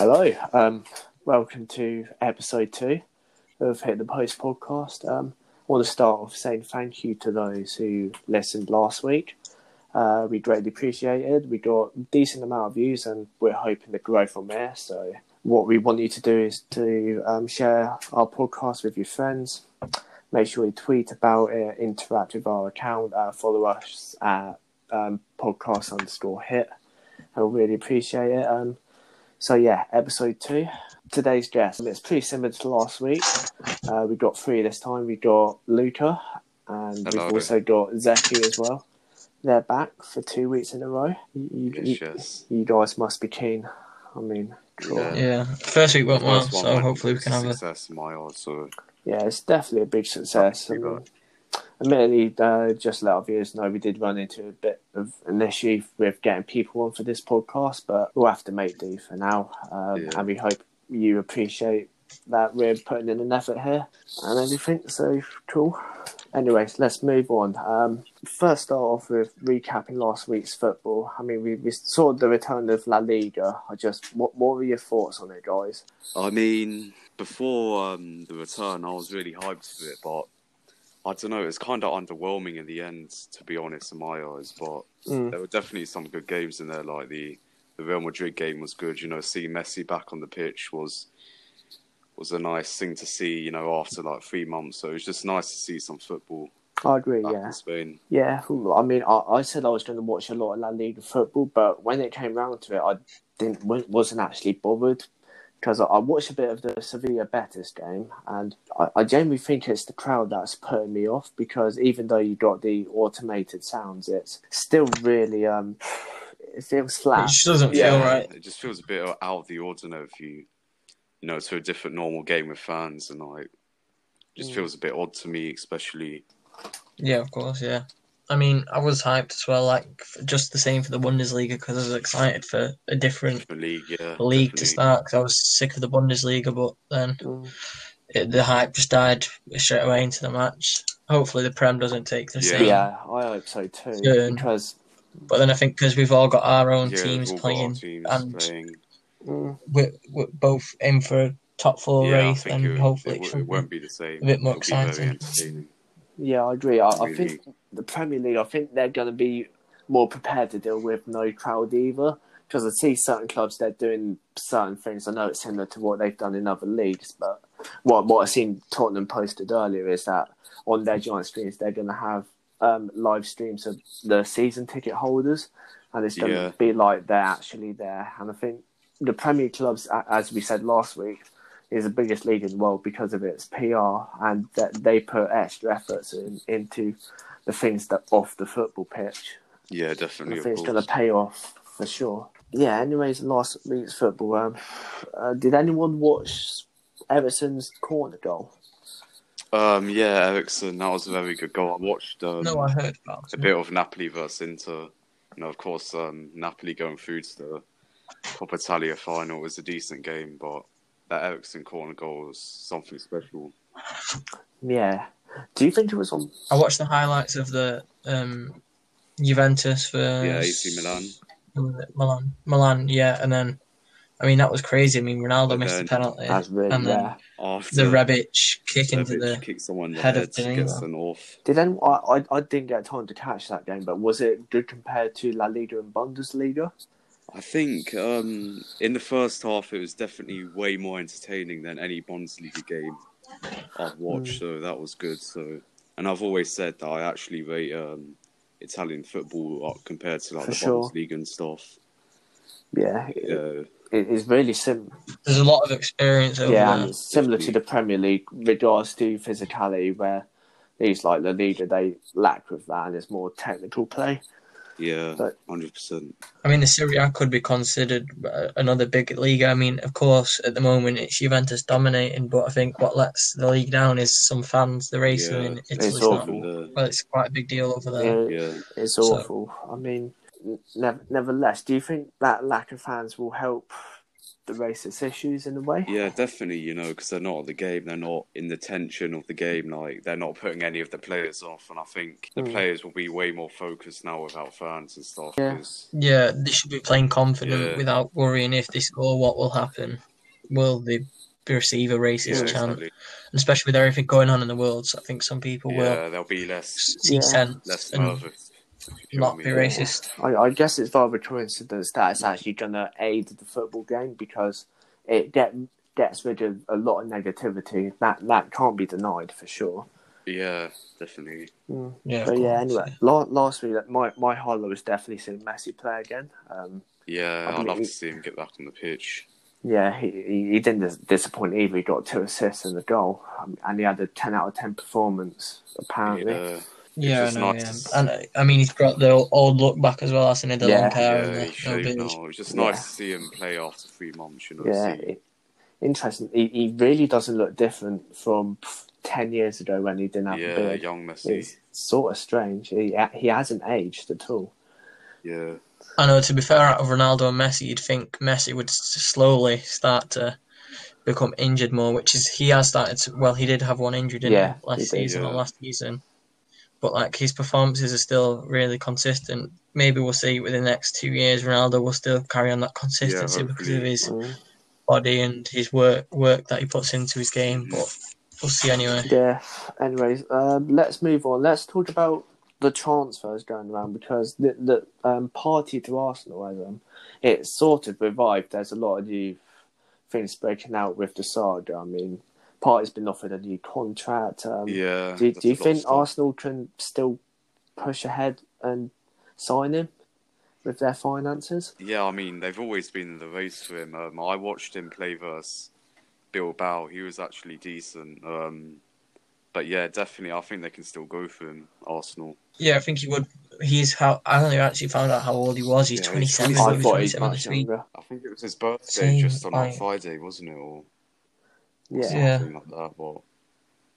Hello, um, welcome to episode two of Hit the Post podcast. Um, I want to start off saying thank you to those who listened last week. Uh, we greatly appreciated. We got a decent amount of views, and we're hoping to grow from there. So, what we want you to do is to um, share our podcast with your friends. Make sure you tweet about it, interact with our account, uh, follow us at um, podcast underscore hit. I really appreciate it. Um, so yeah, episode two. Today's guest. It's pretty similar to last week. Uh, we got three this time. We got Luca, and Hello. we've also got Zeki as well. They're back for two weeks in a row. You, you, Yes, you, yes. you guys must be keen. I mean, sure. Yeah. yeah. Yeah, first week went well, First so hopefully we can have a. success in my eyes. So it's definitely a big success. I Pretty mean, good. Admittedly, uh, just let our viewers know we did run into a bit of an issue with getting people on for this podcast, but we'll have to make do for now. Um, Yeah. And we hope you appreciate that we're putting in an effort here and everything. So cool. Anyways, let's move on. Um, first, start off with recapping last week's football. I mean, we, we saw the return of La Liga. I just, what, what were your thoughts on it, guys? I mean, before um, the return, I was really hyped for it, but I don't know. It's kind of underwhelming in the end, to be honest, in my eyes. But Mm. there were definitely some good games in there. Like the the Real Madrid game was good. You know, seeing Messi back on the pitch was was a nice thing to see. You know, after like three months, so it was just nice to see some football I agree. Yeah. in Spain. Yeah, I mean, I, I said I was going to watch a lot of La Liga football, but when it came round to it, I didn't wasn't actually bothered because I, I watched a bit of the Sevilla Betis game, and I, I genuinely think it's the crowd that's putting me off because even though you got the automated sounds, it's still really um, it feels flat. It flat. just doesn't Yeah. feel right. It just feels a bit out of the ordinary if you, you know, to a different normal game with fans, and like, just Mm. feels a bit odd to me, especially. Yeah, of course, yeah. I mean, I was hyped as well, like just the same for the Bundesliga because I was excited for a different The league, yeah, league to start because I was sick of the Bundesliga, but then Mm. it, the hype just died straight away into the match. Hopefully, the Prem doesn't take the Yeah. same. Yeah, I hope so too. Soon. Because But then I think because we've all got our own Yeah, teams we've all got our playing, teams and playing. mm, we're, we're both in for a top four Yeah, race, and it, hopefully it, it, it won't be the same. a bit more It'll be very exciting. yeah, I agree. I, I Really. think the Premier League, I think they're going to be more prepared to deal with no crowd either. Because I see certain clubs they're doing certain things. I know it's similar to what they've done in other leagues, but what what I've seen Tottenham posted earlier is that on their giant screens they're going to have um, live streams of the season ticket holders, and it's going to Yeah. be like they're actually there. And I think the Premier clubs, as we said last week, is the biggest league in the world because of its PR and that they put extra efforts in, into the things that off the football pitch. Yeah, And I definitely. think Of it's going to pay off for sure. Yeah. Anyways, last week's football. Um, uh, did anyone watch Everton's corner goal? Um, yeah, Eriksen, that was a very good goal. I watched um, No, I heard about a bit of Napoli versus Inter. You know, of course, um, Napoli going through to the Coppa Italia final was a decent game, but that Eriksen corner goal was something special. Yeah. Do you think it was on? I watched the highlights of the um, Juventus for Yeah, AC Milan. was it? Milan, Milan, yeah, and then I mean that was crazy. I mean Ronaldo But missed then- the penalty, That's really and then rare. After the Rebic kick into Rebic the kicked someone in the head head, of to Danilo. off. Did any, I, I I didn't get time to catch that game, but was it good compared to La Liga and Bundesliga? I think um, in the first half it was definitely way more entertaining than any Bundesliga game I've watched, so that was good. So, and I've always said that I actually rate um, Italian football up compared to like For the sure. Bundesliga and stuff. Yeah, it, it is really sim. There's a lot of experience over Yeah, there. similar to the Premier League regards to physicality, where these like La Liga they lack with that, and it's more technical play. Yeah, But- hundred percent. I mean, the Serie A could be considered uh, another big league. I mean, of course, at the moment it's Juventus dominating, but I think what lets the league down is some fans. The racing Yeah, in it's Italy's awful. not well. It's quite a big deal over there. Yeah, Yeah, it's So- awful. I mean, nevertheless, do you think that lack of fans will help the racist issues in a way. Yeah, definitely. You know, because they're not at the game. They're not in the tension of the game. Like they're not putting any of the players off. And I think the Mm. players will be way more focused now without fans and stuff. Yeah. 'cause- Yeah, they should be playing confident Yeah. without worrying if they score what will happen. Will they receive a racist yeah, chant? exactly. And especially with everything going on in the world, so I think some people will Yeah, there'll be less see Yeah. sense less and nervous. If you know not be racist. I, I guess it's rather a coincidence that it's actually going to aid the football game because it get gets rid of a lot of negativity. That that can't be denied for sure. Yeah, definitely. Yeah, But yeah, anyway, la- last week my my highlight was definitely seeing Messi play again. Um, Yeah, I I'd love he- to see him get back on the pitch. yeah, he, he he didn't dis- disappoint either. He got two assists and a goal, um, and he had a ten out of ten performance apparently. Yeah, Yeah, I know, nice yeah. And I mean, he's got the old look back as well, hasn't he? The Yeah. long hair and yeah, the he no showed beard. now. Just Yeah. nice to see him play after three months. You know, Yeah, see- it- interesting. He, he really doesn't look different from ten years ago when he didn't have a beard. young Messi. It's sort of strange. He he hasn't aged at all. Yeah, I know. To be fair, out of Ronaldo and Messi, you'd think Messi would slowly start to become injured more, which is he has started. To, well, he did have one injury, didn't Yeah, he, last he did, season or last season. But like his performances are still really consistent. Maybe we'll see within the next two years, Ronaldo will still carry on that consistency because of his Mm. body and his work work that he puts into his game. But we'll see anyway. Yeah. Anyways, um, let's move on. Let's talk about the transfers going around because the the um, Partey to Arsenal, as um, it's sort of revived. There's a lot of new things breaking out with the saga. I mean, Partey's been offered a new contract. Um, yeah. do, do you a lot of think. Arsenal can still push ahead and sign him with their finances? Yeah, I mean they've always been in the race for him. Um, I watched him play versus Bilbao. He was actually decent. Um, but yeah, definitely, I think they can still go for him. Arsenal. Yeah, I think he would. He's how I only actually found out how old he was. He's Yeah, twenty he's seven. I I He was thought he's seven much younger. I think it was his birthday Same, just on I- that Friday, wasn't it, or Yeah. Yeah. like that. But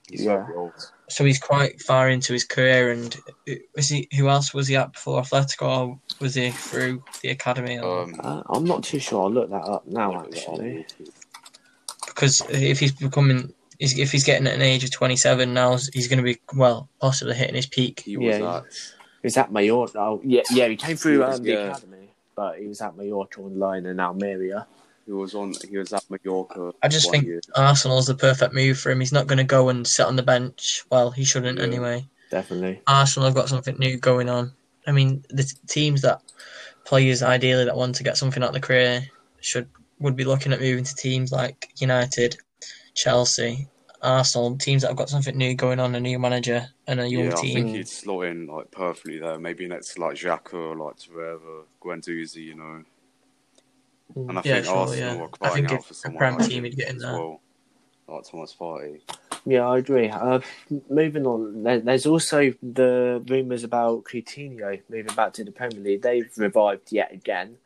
he's Yeah. very old. So he's quite far into his career. And uh, was he? Who else was he at before Atletico? Or was he through the academy? Or, Um, Uh, I'm not too sure. I'll look that up now, look at that actually. because if he's becoming, if he's getting at an age of twenty seven now, he's going to be well possibly hitting his peak. He was Yeah, at Is that Mallorca? Oh, yeah, yeah. He came through um, the Yeah. academy, but he was at Mallorca on loan in Almeria. He was on he was at Mallorca. I just think year. Arsenal's the perfect move for him. He's not going to go and sit on the bench. Well, he shouldn't Yeah. anyway. Definitely. Arsenal have got something new going on. I mean, the teams that players ideally that want to get something out of the career should would be looking at moving to teams like United, Chelsea, Arsenal, teams that have got something new going on, a new manager and a young yeah, I team. think he'd slot in like perfectly there. Maybe next to like Xhaka or like whoever, Guendouzi, you know. And I Yeah, think sure, Arsenal yeah. are I crying think out if for a someone Prem like team him would get in there. well, like Thomas Partey. Yeah, I agree. Uh, moving on, there's also the rumours about Coutinho moving back to the Premier League. They've revived yet again.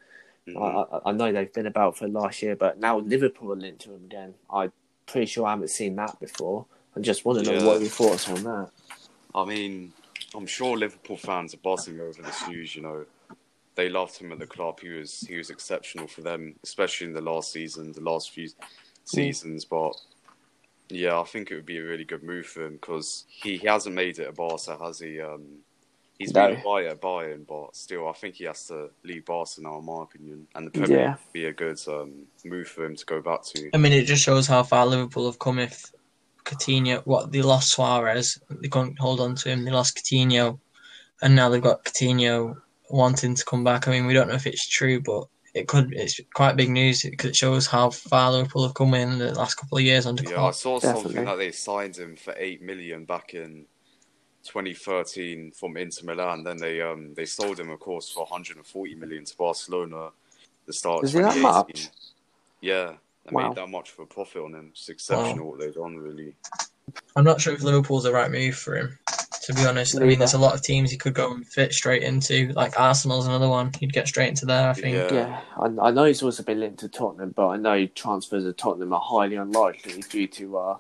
Mhm. I, I, I know they've been about for last year, but now Liverpool are linked to him again. I'm pretty sure I haven't seen that before. I just want to know Yeah. what your thoughts on that. I mean, I'm sure Liverpool fans are buzzing over this news. You know, they loved him at the club. He was he was exceptional for them, especially in the last season, the last few seasons. But yeah, I think it would be a really good move for him because he, he hasn't made it at Barca, has he? Um, he's No. been a buyer at Bayern, but still, I think he has to leave Barca now, in my opinion. And the Premier Yeah. Would be a good um, move for him to go back to. I mean, it just shows how far Liverpool have come. If Coutinho, what they lost Suarez, they couldn't hold on to him. They lost Coutinho, and now they've got Coutinho wanting to come back. I mean, we don't know if it's true, but it could. It's quite big news because it shows how far Liverpool have come in the last couple of years under Yeah, I saw Definitely. something that they signed him for eight million back in 2013 from Inter Milan. Then they um they sold him, of course, for 140 million to Barcelona. The start of Is it that much? Yeah, they Wow. made that much for a profit on him. It's exceptional what they've done, really. I'm not sure if Liverpool's the right move for him. To be honest, I mean, there's a lot of teams he could go and fit straight into. Like Arsenal's another one. He'd get straight into there. I think. Yeah. Yeah, I, I know he's also been linked to Tottenham, but I know transfers to Tottenham are highly unlikely due to uh,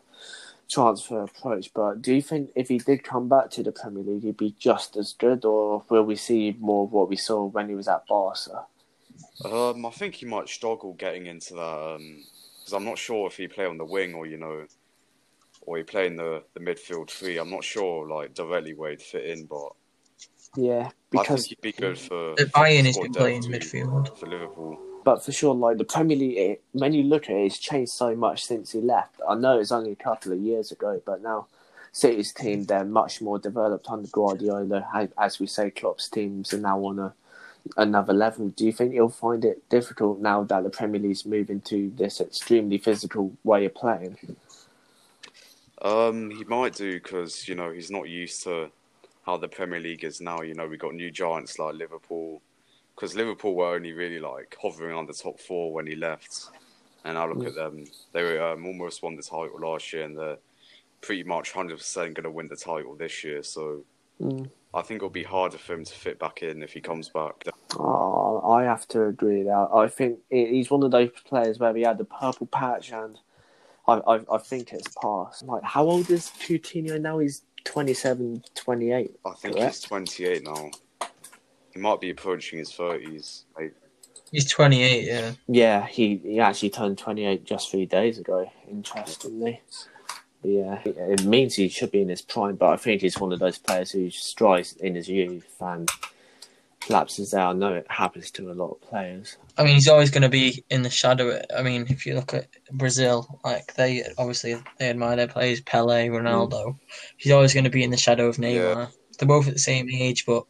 transfer approach. But do you think if he did come back to the Premier League, he'd be just as good, or will we see more of what we saw when he was at Barca? Um, I think he might struggle getting into that because I'm not sure if he play on the wing or you know, or he play in the, the midfield three. I'm not sure like directly where he'd fit in, but Yeah, I because think he'd be good for. The Bayern is playing depth midfield. for Liverpool. but for sure, like the Premier League, it, when you look at it, it's changed so much since he left. I know it's only a couple of years ago, but now City's team they're much more developed under Guardiola. As- As we say, Klopp's teams are now on a another level. Do you think you'll find it difficult now that the Premier League's moving to this extremely physical way of playing? Um, he might do because you know he's not used to how the Premier League is now. You know, we got new giants like Liverpool, because Liverpool were only really like hovering on the top four when he left, and I look Mm. at them; they were um, almost won the title last year, and they're pretty much hundred percent going to win the title this year. So Mm. I think it'll be harder for him to fit back in if he comes back. Oh, I have to agree that. I think he's one of those players where he had the purple patch, and I, I, I think it's past. Like, how old is Coutinho now? He's 27, 28. I think Correct. he's twenty eight now. He might be approaching his thirties. He's 28, yeah. Yeah, he, he actually turned 28 just three days ago, interestingly. Yeah, it means he should be in his prime, but I think he's one of those players who strives in his youth and collapses there. I know it happens to a lot of players. I mean, he's always going to be in the shadow. I mean, if you look at Brazil, like they obviously they admire their players, Pele, Ronaldo. He's always going to be in the shadow of Neymar. They're both at the same age, but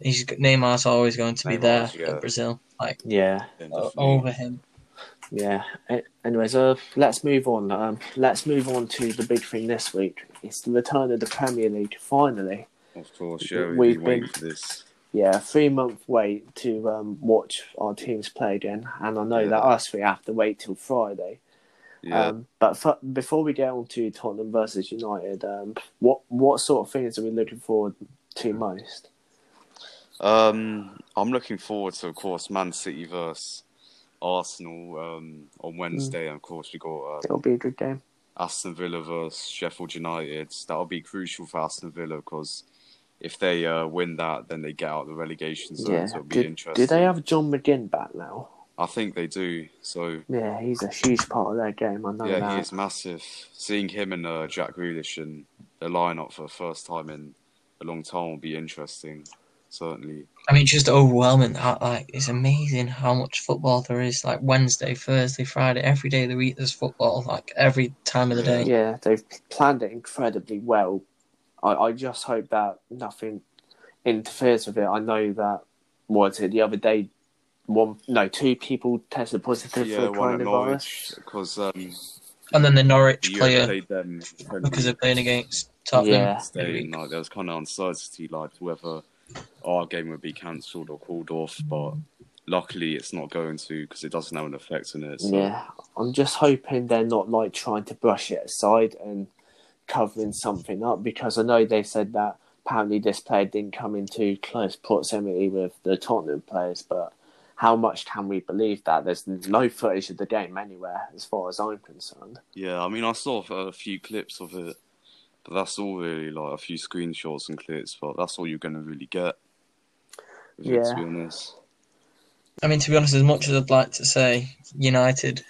he's Neymar's always going to be there Neymar's, yeah. at Brazil, like Yeah, over him. Yeah. A- Anyways, uh, let's move on. Um, let's move on to the big thing this week. It's the return of the Premier League. Finally, Of course, yeah, we've, We've been waiting for this. Yeah, three month wait to um, watch our teams play again, and I know Yeah. that us we have to wait till Friday. Yeah. Um, but for, before we get on to Tottenham versus United, um, what what sort of things are we looking forward to most? Um, I'm looking forward to, of course, Man City versus Arsenal um, on Wednesday. And of course, we got uh, It'll be a good game. Aston Villa versus Sheffield United. That'll be crucial for Aston Villa because if they uh, win that, then they get out of the relegation zone. Yeah. So it'll be Do, interesting. do they have John McGinn back now? I think they do. So Yeah, he's a huge part of their game. I know yeah, that. he is massive. Seeing him and uh, Jack Grealish in the lineup for the first time in a long time will be interesting. Certainly. I mean, just overwhelming. How, like, it's amazing how much football there is. Like Wednesday, Thursday, Friday, every day of the week there's football. Like every time of the day. Yeah, they've planned it incredibly well. I, I just hope that nothing interferes with it. I know that was it the other day. One, no, two people tested positive yeah, for one at coronavirus. Norwich because um, And then the Norwich you player played them because they're playing against Tottenham. Yeah. Wednesday, like, there was kind of uncertainty like whether our game would be cancelled or called off, but luckily it's not going to because it doesn't have an effect on it. So. Yeah, I'm just hoping they're not like trying to brush it aside and covering something up because I know they said that apparently this player didn't come into close proximity with the Tottenham players, but how much can we believe that? There's no footage of the game anywhere, as far as I'm concerned. Yeah, I mean, I saw a few clips of it, but that's all really like a few screenshots and clips, but that's all you're going to really get. Yeah. to be honest. I mean, to be honest, as much as I'd like to say United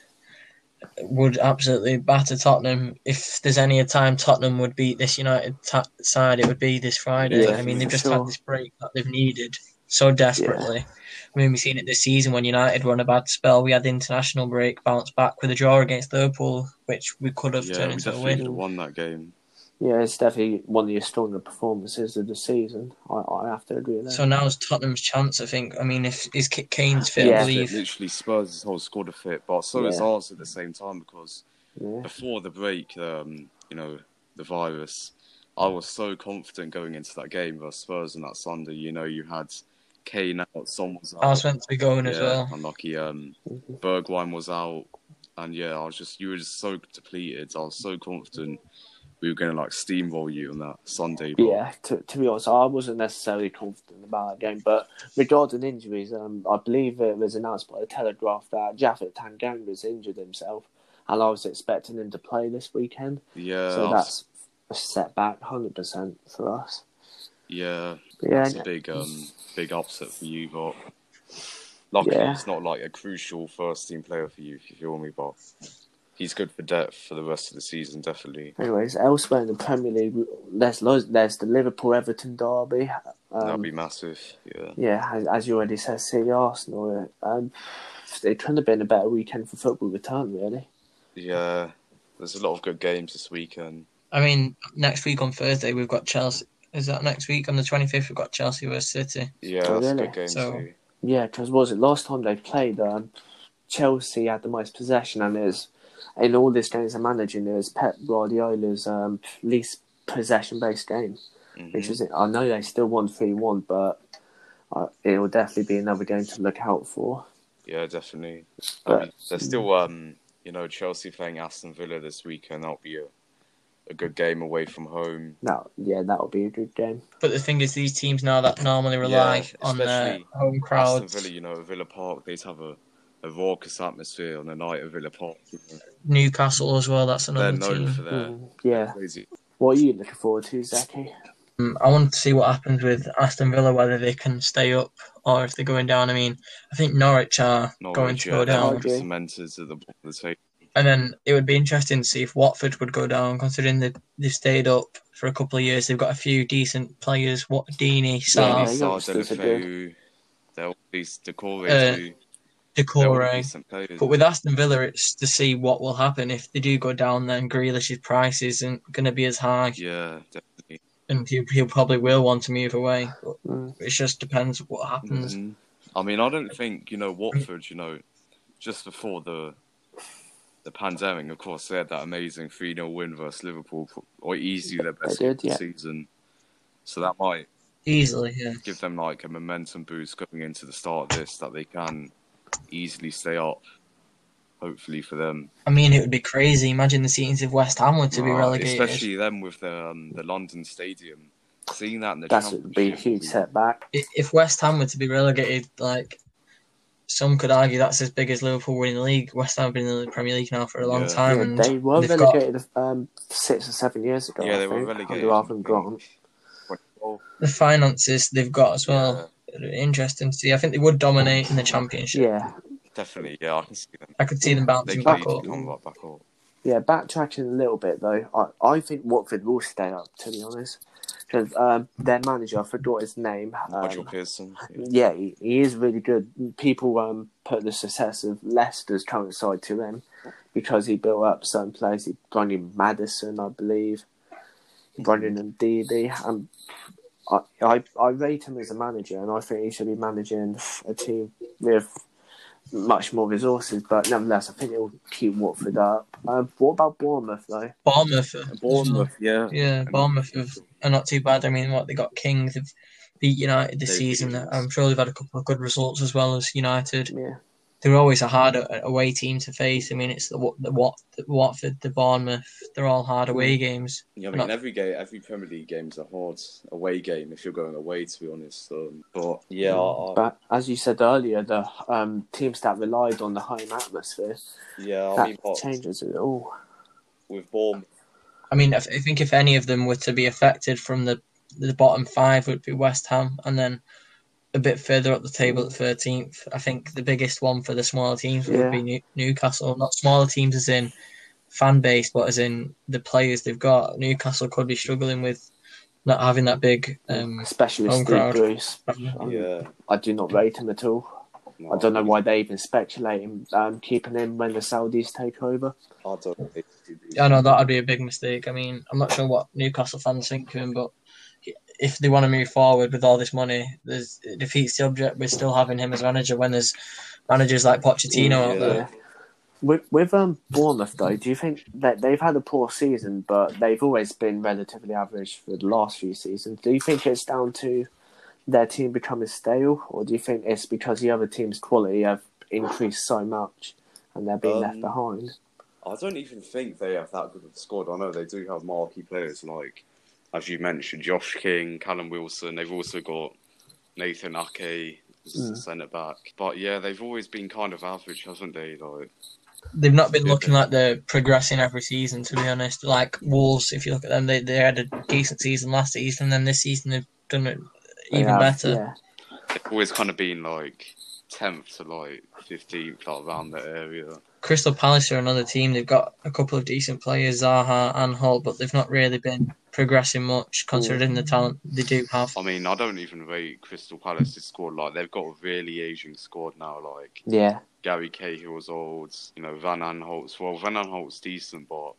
would absolutely batter Tottenham, if there's any time Tottenham would beat this United ta- side, it would be this Friday. Yeah, I mean, they've just sure. had this break that they've needed so desperately. I mean, we've seen it this season when United were on a bad spell. We had the international break, bounced back with a draw against Liverpool, which we could have Yeah, turned into a win. won that game. Yeah, it's definitely one of your stronger performances of the season. I, I have to agree with that. So now's Tottenham's chance, I think. I mean, if is Kane's fit, Yeah. I It believe. literally spurs his whole squad a fit, but so is ours at the same time because yeah. before the break, um, you know, the virus, I was so confident going into that game versus Spurs on that Sunday. You know, you had Kane out, Son was out. I was meant to be going as well. unlucky. Um, Mhm. Bergwijn was out, and yeah, I was just you were just so depleted. I was so confident we were going to like steamroll you on that Sunday. But Yeah, to, to be honest, I wasn't necessarily confident about that game. But regarding injuries, um, I believe it was announced by the Telegraph that Japhet Tanganga's injured himself, and I was expecting him to play this weekend. yeah, so that's a setback, hundred percent for us. yeah, But yeah, that's a big um big upset for you. But Luckily, Yeah. he's not like a crucial first team player for you, if you feel me, but he's good for depth for the rest of the season, definitely. Anyways, elsewhere in the Premier League, there's loads, there's the Liverpool Everton derby. That'll Um, be massive. Yeah. yeah, as, as you already said, City Arsenal. Um, it couldn't have been a better weekend for football return, really. Yeah. There's a lot of good games this weekend. I mean, next week on Thursday we've got Chelsea. Is that next week on the twenty fifth? We've got Chelsea versus City. Yeah, Oh, that's a really? good game So- too. Yeah, because was it last time they played? Um, Chelsea had the most possession, and it was in all these games they're managing. It was Pep Guardiola's um, least possession-based game, which Mhm. is I know they still won three-one, but uh, it will definitely be another game to look out for. Yeah, definitely. I But- mean, there's still, um, you know, Chelsea playing Aston Villa this weekend. That'll be a, a good game away from home. That yeah, that will be a good game. But the thing is, these teams now that normally rely Yeah, on their especially home Aston Villa, you know, Villa Park, they'd have a, a raucous atmosphere on the night of Villa Park. Newcastle as well. That's They're another known team. for their Mm, yeah, crazy. what are you looking forward to, Zaki? Um, I want to see what happens with Aston Villa, whether they can stay up or if they're going down. I mean, I think Norwich are going to yeah, go down. Okay. cemented at the the table. And then it would be interesting to see if Watford would go down, considering they, they've stayed up for a couple of years. They've got a few decent players, what Deeney, Yeah, Sarr, they Sarr, youngsters are good. Deulofeu, they're all these Doucouré Uh, too. They're all Doucouré. But with Aston Villa, it's to see what will happen if they do go down. Then Grealish's price isn't going to be as high, Yeah, definitely. and he, he probably will want to move away. Mm. it just depends what happens. Mhm. I mean, I don't think you know Watford. You know, just before the the pandemic, of course, they had that amazing three 0 win versus Liverpool, or easily their best did, yeah. season. So that might Easily, yeah. give them like a momentum boost going into the start of this that they can easily stay up. Hopefully for them, I mean, it would be crazy. Imagine the scenes if West Ham were to be relegated. especially them with the um, the London Stadium. Seeing that in the That's would be a huge be- setback. If West Ham were to be relegated, like some could argue that's as big as Liverpool winning the league. West Ham have been in the Premier League now for a long Yeah. time, Yeah, and they were they've got- relegated um, six or seven years ago. Yeah, I they were relegated. under Avram I think, Grant. the finances they've got as well. Interesting to see. I think they would dominate in the Championship. Yeah, Definitely, yeah, I can see them. I could see them They bouncing can back easily up. come right back up. yeah. Backtracking a little bit though, I, I think Watford will stay up. To be honest, because um, their manager, I forgot his name. Nigel Um, Pearson. yeah, he, he is really good. People um, put the success of Leicester's current side to him because he built up certain players. He brought in Maddison, I believe, brought in DB. Um, I, I I rate him as a manager, and I think he should be managing a team with much more resources. But nevertheless, I think he'll keep Watford up. Um, what about Bournemouth though? Bournemouth, Bournemouth, yeah. yeah, Bournemouth have- are not too bad. I mean, what they got King, they've beat United this They've beat season. I'm sure they've had a couple of good results as well as United. Yeah, They're always a hard away team to face. I mean, it's the, Wa- the, Wat, the Watford, the Bournemouth. They're all hard away games. Yeah, I mean, every game, every Premier League game is a hard away game if you're going away. To be honest, um, but yeah, I, I, but as you said earlier, the um, teams that relied on the home atmosphere yeah, I that mean, but changes it all. with Bournemouth, I mean, I think if any of them were to be affected from the the bottom five, would be West Ham, and then a bit further up the table at thirteenth. I think the biggest one for the smaller teams would Yeah. be New, Newcastle. Not smaller teams as in fan base, but as in the players they've got. Newcastle could be struggling with not having that big. Um, Especially home Steve crowd. Bruce. Yeah, I do not rate him at all. no, I don't know why they even speculate him um, keeping him when the Saudis take over. I don't think he'd be- I know that would be a big mistake. I mean, I'm not sure what Newcastle fans think of him, but if they want to move forward with all this money, there's, it defeats the object with still having him as manager when there's managers like Pochettino out there. With with um Bournemouth though, do you think that they've had a poor season, but they've always been relatively average for the last few seasons? Do you think it's down to their team becoming stale, or do you think it's because the other team's quality have increased so much and they're being left Um, behind? I don't even think they have that good of a squad. I know they do have marquee players like, as you mentioned, Josh King, Callum Wilson. They've also got Nathan Ake as a Mm. centre back. But yeah, they've always been kind of average, haven't they? Like, They've not been Yeah, looking like they're progressing every season, to be honest. Like Wolves, if you look at them, they, they had a decent season last season, and then this season they've done it They even have, better. Yeah. they've always kind of been like tenth to like fifteenth, like around that area. Crystal Palace are another team. They've got a couple of decent players, Zaha and Holt, but they've not really been progressing much considering the talent they do have. I mean, I don't even rate Crystal Palace's squad. Like they've got a really aging squad now. Like Yeah, Gary Cahill's old, you know, Van Aanholt's well, Van Aanholt's decent, but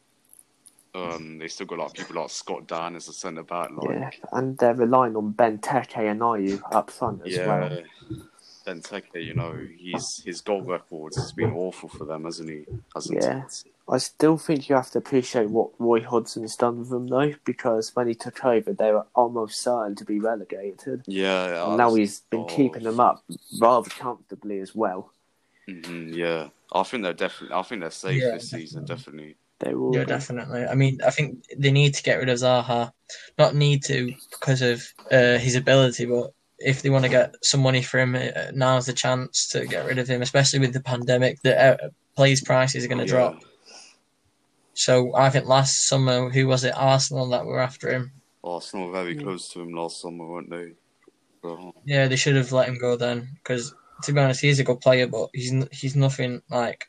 um, they still got like people like Scott Dann as a centre back. Like yeah, and they're relying on Benteke and Ayew up front as yeah, well. Benteke, you know, he's his goal records has been awful for them, hasn't he? Hasn't Yeah. it? I still think you have to appreciate what Roy Hodgson's done with them, though, because when he took over, they were almost certain to be relegated. Yeah, yeah. And now he's been keeping them up rather comfortably as well. hmm yeah, I think they're definitely. I think they're safe Yeah, this season. Definitely. They will. Yeah, be. definitely. I mean, I think they need to get rid of Zaha. Not need to because of uh, his ability, but if they want to get some money for him, uh, now's the chance to get rid of him, especially with the pandemic. The uh, players' prices are going to Yeah. drop. So I think last summer, who was it? Arsenal that were after him. Arsenal were very close to him last summer, weren't they? But, Yeah, they should have let him go then. Because to be honest, he's a good player, but he's he's nothing like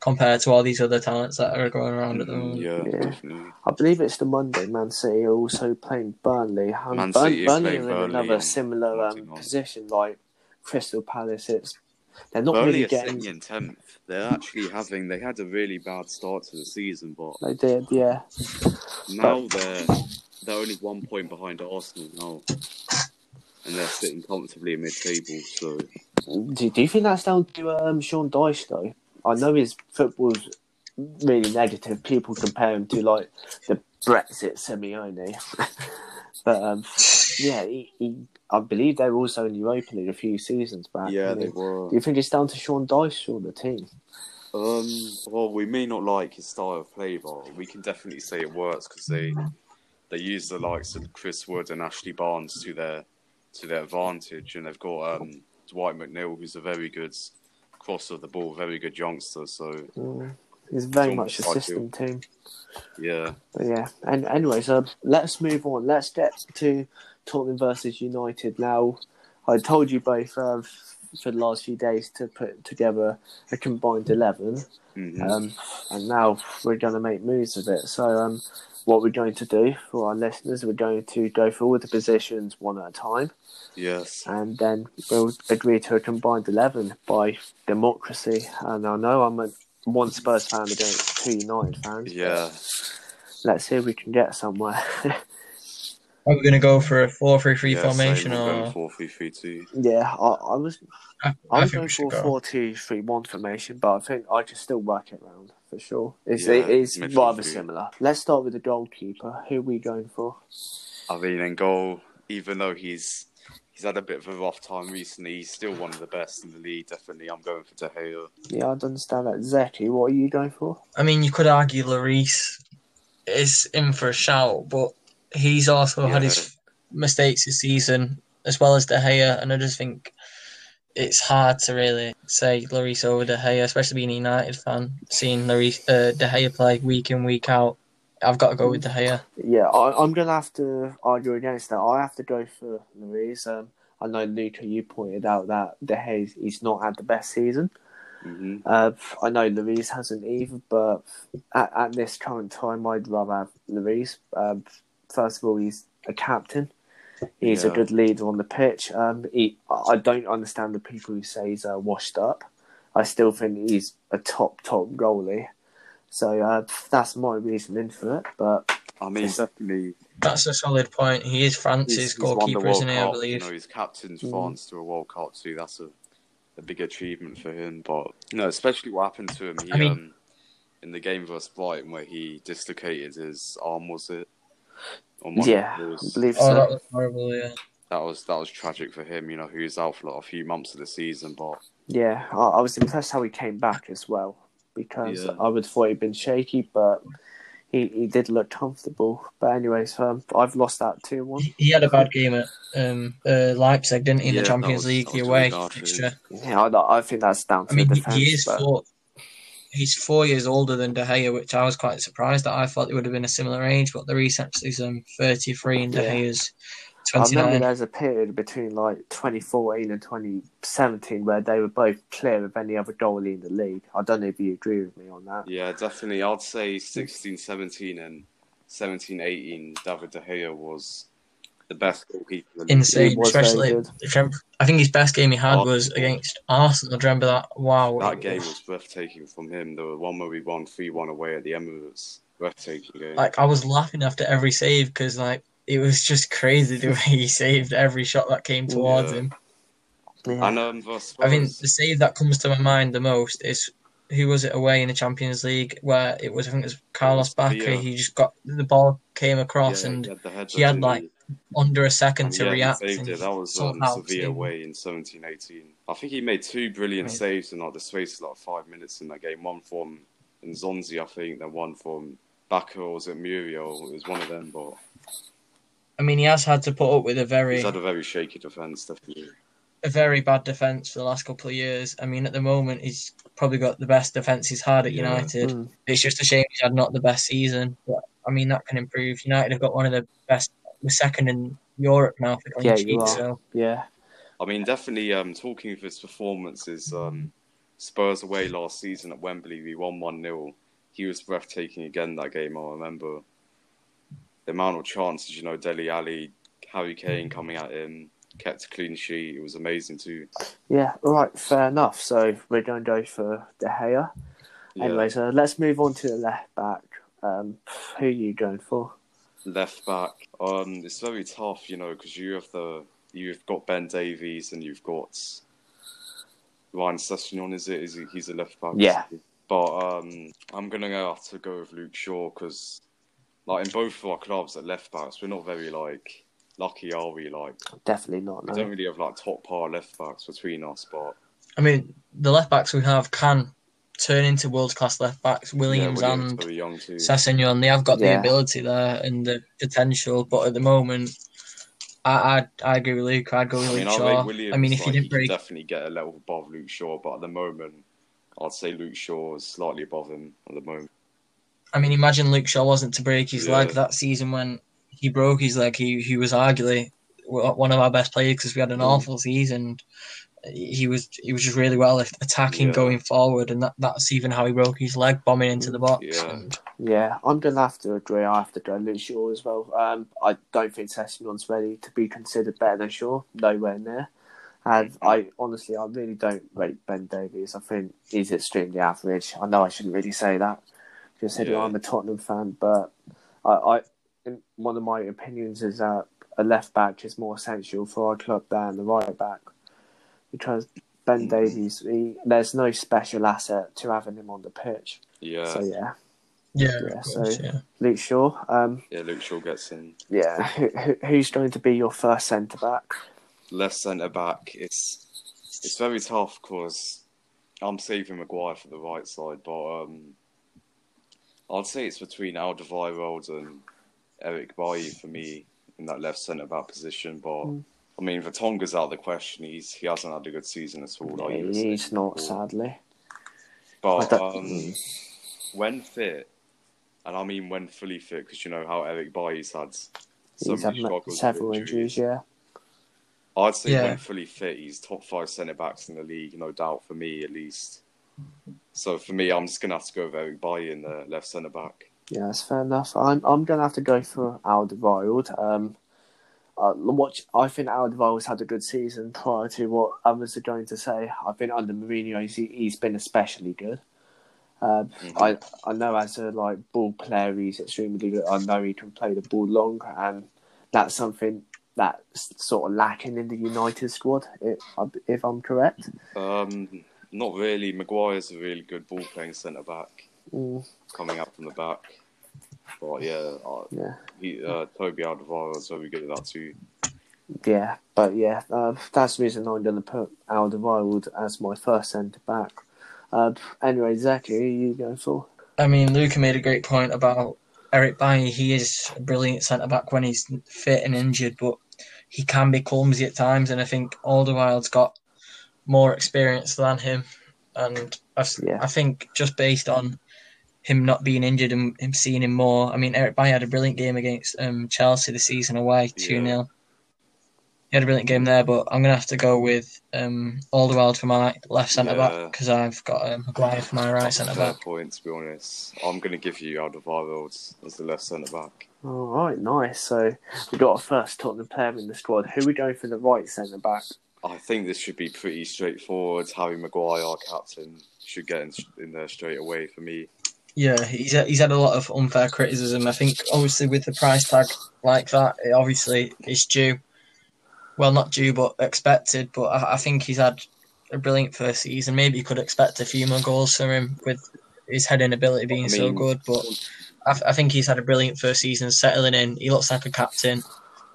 compared to all these other talents that are going around at the moment. yeah, Yeah. definitely. I believe it's the Monday. Man City are also playing Burnley. And Man Burn- City is Burnley are in Burnley another similar um, position like Crystal Palace. It's they're not Burnley really getting. sitting in tenth. They're actually having. They had a really bad start to the season, but They did, yeah. now they're they're only one point behind Arsenal now, and they're sitting comfortably in mid-table. So Do, do you think that's down to um, Sean Dyche though? I know his football's really negative. People compare him to like the Brexit Simeone, but um, yeah, he, he, I believe they were also in Europa League a few seasons back. yeah, they were. Do you think it's down to Sean Dyche or the team? Um, well, we may not like his style of play, but we can definitely say it works because they they use the likes of Chris Wood and Ashley Barnes to their to their advantage, and they've got um, Dwight McNeil, who's a very good cross of the ball, very good youngster. So Mm, it's very much a system team. yeah, But yeah, and anyways, uh, let's move on. Let's get to Tottenham versus United now. I told you both uh, for the last few days to put together a combined eleven, Mhm. um, and now we're going to make moves of it. So, um, what we're going to do for our listeners, we're going to go through all the positions one at a time, yes, and then we'll agree to a combined eleven by democracy. And I know I'm a one Spurs fan against two United fans. but yeah. Let's see if we can get somewhere. Are we going to go for a 4 3 3 yeah, same, formation we're going or. four three three two. yeah, I, I was I, I I was going we for should a go. four two three one formation, but I think I can still work it round for sure. It's Yeah, it is rather three. similar. Let's start with the goalkeeper. Who are we going for? I mean, in goal, even though he's he's had a bit of a rough time recently, he's still one of the best in the league. Definitely, I'm going for De Gea. Yeah, I understand that. Zeki, what are you going for? I mean, you could argue Lloris is in for a shout, but he's also had his mistakes this season as well as De Gea, and I just think it's hard to really say Lloris over De Gea, especially being a United fan, seeing Lloris, uh, De Gea play week in week out. I've got to go with De Gea. Yeah, I, I'm going to have to argue against that. I have to go for Lloris. Um, I know, Luca, you pointed out that De Gea, he's not had the best season. hmm Uh, I know Lloris hasn't either, but at, at this current time, I'd rather have Lloris. Um, first of all, he's a captain. He's a good leader on the pitch. Um, he, I don't understand the people who say he's uh, washed up. I still think he's a top, top goalie. So uh, that's my reasoning for it. But I mean, definitely. That's a solid point. He is France's He's, he's goalkeeper, isn't he? I Cup. You believe. know, he's captained Mm. France to a World Cup too. That's a, a big achievement for him. But you know, especially what happened to him. He I mean- um, in the game versus Brighton where he dislocated his arm, was it? On one of yeah, I those. believe Oh, so. that was horrible. Yeah. that was that was tragic for him. You know, he was out for like a few months of the season, but Yeah, I, I was impressed how he came back as well because Yeah. I would have thought he'd been shaky, but he, he did look comfortable. But anyways, um, I've lost that two one. He- He had a bad game at um, uh, Leipzig, didn't he? In Yeah, the Champions was- League, the away really bad for him. fixture. Yeah, I, I think that's down to I mean, the he, defense. he is but four. He's four years older than De Gea, which I was quite surprised that I thought it would have been a similar age, but the research is um, 33 and De Yeah. Gea's I remember there's a period between like 2014 and 2017 where they were both clear of any other goalie in the league. I don't know if you agree with me on that. Yeah, definitely. I'd say mm. 16, 17, and 17, 18, David De Gea was the best goalkeeper. in the league. Insane, He was very especially. good. if you remember- I think his best game he had Oh. was against Arsenal. Do you remember that? Wow. That game was breathtaking from him. The one where we won 3 1 away at the end of Emirates. Breathtaking game. Like I was laughing after every save because like it was just crazy the way he saved every shot that came towards Yeah. him. Yeah. and um, I think the save that comes to my mind the most is who was it away in the Champions League where it was I think it was Carlos Sevilla. Bacca. He just got the ball came across yeah, and he had, he had, like, under a second And to yeah, react. He saved it. That was um, somehow Sevilla away in 17 18. I think he made two brilliant Right. saves in like the space of like five minutes in that game. One from Nzonzi, I think, then one from Bacca or was it Muriel? It was one of them, but I mean, he has had to put up with a very he's had a very shaky defence, definitely. a very bad defense for the last couple of years. I mean, at the moment, he's probably got the best defense he's had at Yeah. United. Mm. It's just a shame he's had not the best season, but I mean that can improve. United have got one of the best, the second in Europe now for clean Yeah, you are. So Yeah. I mean, definitely um, talking of his performances, um, Spurs away last season at Wembley, we won 1 0. He was breathtaking again that game, I remember. The amount of chances, you know, Dele Alli, Harry Kane coming at him, kept a clean sheet. It was amazing too. Yeah, all right, fair enough. So we're going to go for De Gea. Yeah. Anyway, so let's move on to the left back. Um, who are you going for? Left back, um, it's very tough, you know, because you have the you've got Ben Davies and you've got Ryan Sessegnon. Is it? Is he? He's a left back. Yeah. But um, I'm gonna have to go with Luke Shaw because, like, in both of our clubs at left backs, we're not very like lucky, are we? Like, Definitely not. we No. don't really have like top par left backs between us, but I mean, the left backs we have can turn into world class left backs. Williams, yeah, Williams and Sessegnon, they have got the ability there and the potential, but at the moment, I I, I agree with Luke. I'd go with I mean, Luke I Shaw. Williams. I mean, if like, he didn't break, definitely get a level above Luke Shaw, but at the moment, I'd say Luke Shaw is slightly above him at the moment. I mean, imagine Luke Shaw wasn't to break his Yeah. leg that season when he broke his leg. He he was arguably one of our best players because we had an Mm. awful season. He was he was just really well attacking, Yeah. going forward, and that, that's even how he broke his leg, bombing into the box. Yeah. And Yeah, I'm going to have to agree. I have to go Luke Shaw as well. Um, I don't think Sessegnon's ready to be considered better than Shaw. Nowhere near. And I honestly, I really don't rate Ben Davies. I think he's extremely average. I know I shouldn't really say that, considering Yeah. I'm a Tottenham fan. But I, I, one of my opinions is that a left back is more essential for our club than the right back, because Ben Davies, he, there's no special asset to having him on the pitch. Yeah, So yeah, yeah, Yeah, of course, so- yeah. Luke Shaw. Um, yeah. Luke Shaw gets in. Yeah, who, who, who's going to be your first centre back? Left centre back. It's it's very tough because I'm saving Maguire for the right side, but um, I'd say it's between Alderweireld and Eric Bailly for me in that left centre back position. But Mm. I mean, Vertonghen's out of the question. He's he hasn't had a good season at all. Like you He's not, before. sadly. But um, when fit, and I mean when fully fit, because you know how Eric Bailly's had so He's had many ma- struggles several injuries, yeah. I'd say Yeah. when fully fit, he's top five centre backs in the league, no doubt for me at least. So for me, I'm just gonna have to go with Eric Bailly in the left centre back. Yeah, that's fair enough. I'm I'm going to have to go for Alderweireld. Um, uh, watch, I think Alderweireld's had a good season prior to what others are going to say. I think under Mourinho, he's, he's been especially good. Um, Mhm. I I know as a like ball player, he's extremely good. I know he can play the ball long, and that's something that's sort of lacking in the United squad. If, if I'm correct. Um, not really. Maguire's a really good ball playing centre back, Mm, coming up from the back. But yeah, uh, yeah. he, uh, Toby Alderweireld's very good at that too. Yeah, but yeah, uh, that's the reason I'm going to put Alderweireld as my first centre back. Uh, anyway, Zach, who are you going for? I mean, Luca made a great point about Eric Bailly. He is a brilliant centre back when he's fit and injured, but he can be clumsy at times. And I think Alderweireld's got more experience than him. And I, Yeah. I think just based on him not being injured and him seeing him more, I mean, Eric Bailly had a brilliant game against um, Chelsea this season away, 2 0. he had a brilliant game there. But I'm gonna have to go with um, Alderweireld for my left centre Yeah. back because I've got um, Maguire for my right centre back. point, to be honest. I'm going to give you Alderweireld as the left centre back. All right, nice. So we got a first Tottenham player in the squad. Who are we going for the right centre back? I think this should be pretty straightforward. Harry Maguire, our captain, should get in, in there straight away for me. Yeah, he's he's had a lot of unfair criticism. I think obviously with the price tag like that, it obviously is due. Well, not due, but expected. But I, I think he's had a brilliant first season. Maybe you could expect a few more goals from him with his heading ability being I so good. But I, I think he's had a brilliant first season, settling in. He looks like a captain,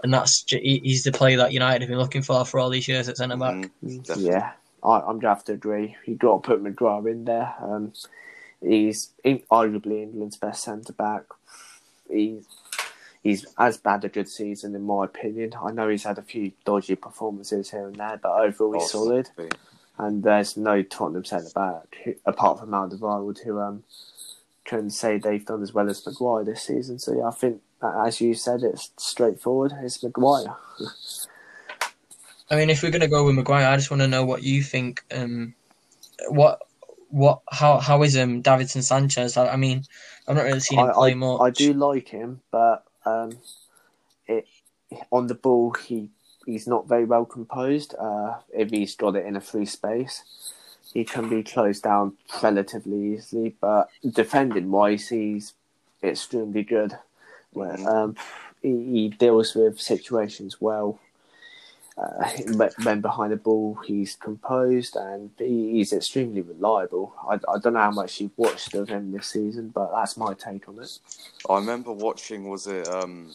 and that's he's the player that United have been looking for for all these years at centre back. Definitely. Yeah, I, I'm gonna have to agree. You got to put Maguire in there. Um, he's in, arguably England's best centre back. He's he's as bad a good season in my opinion. I know he's had a few dodgy performances here and there, but overall he's Oh, solid. definitely. And there's no Tottenham centre back apart from Alderweireld who um can say they've done as well as Maguire this season. So yeah, I think that, as you said, it's straightforward. It's Maguire. I mean, if we're gonna go with Maguire, I just want to know what you think. Um, what, what, how, how is um Davinson Sanchez? I, I mean, I've not really seen him I, play I, much. I do like him, but um, it on the ball he he's not very well composed. Uh, if he's got it in a free space, he can be closed down relatively easily. But defending wise, he's extremely good. Um, he, he deals with situations well. Uh, when behind the ball, he's composed and he, he's extremely reliable. I, I don't know how much you've watched of him this season, but that's my take on it. I remember watching, was it, um,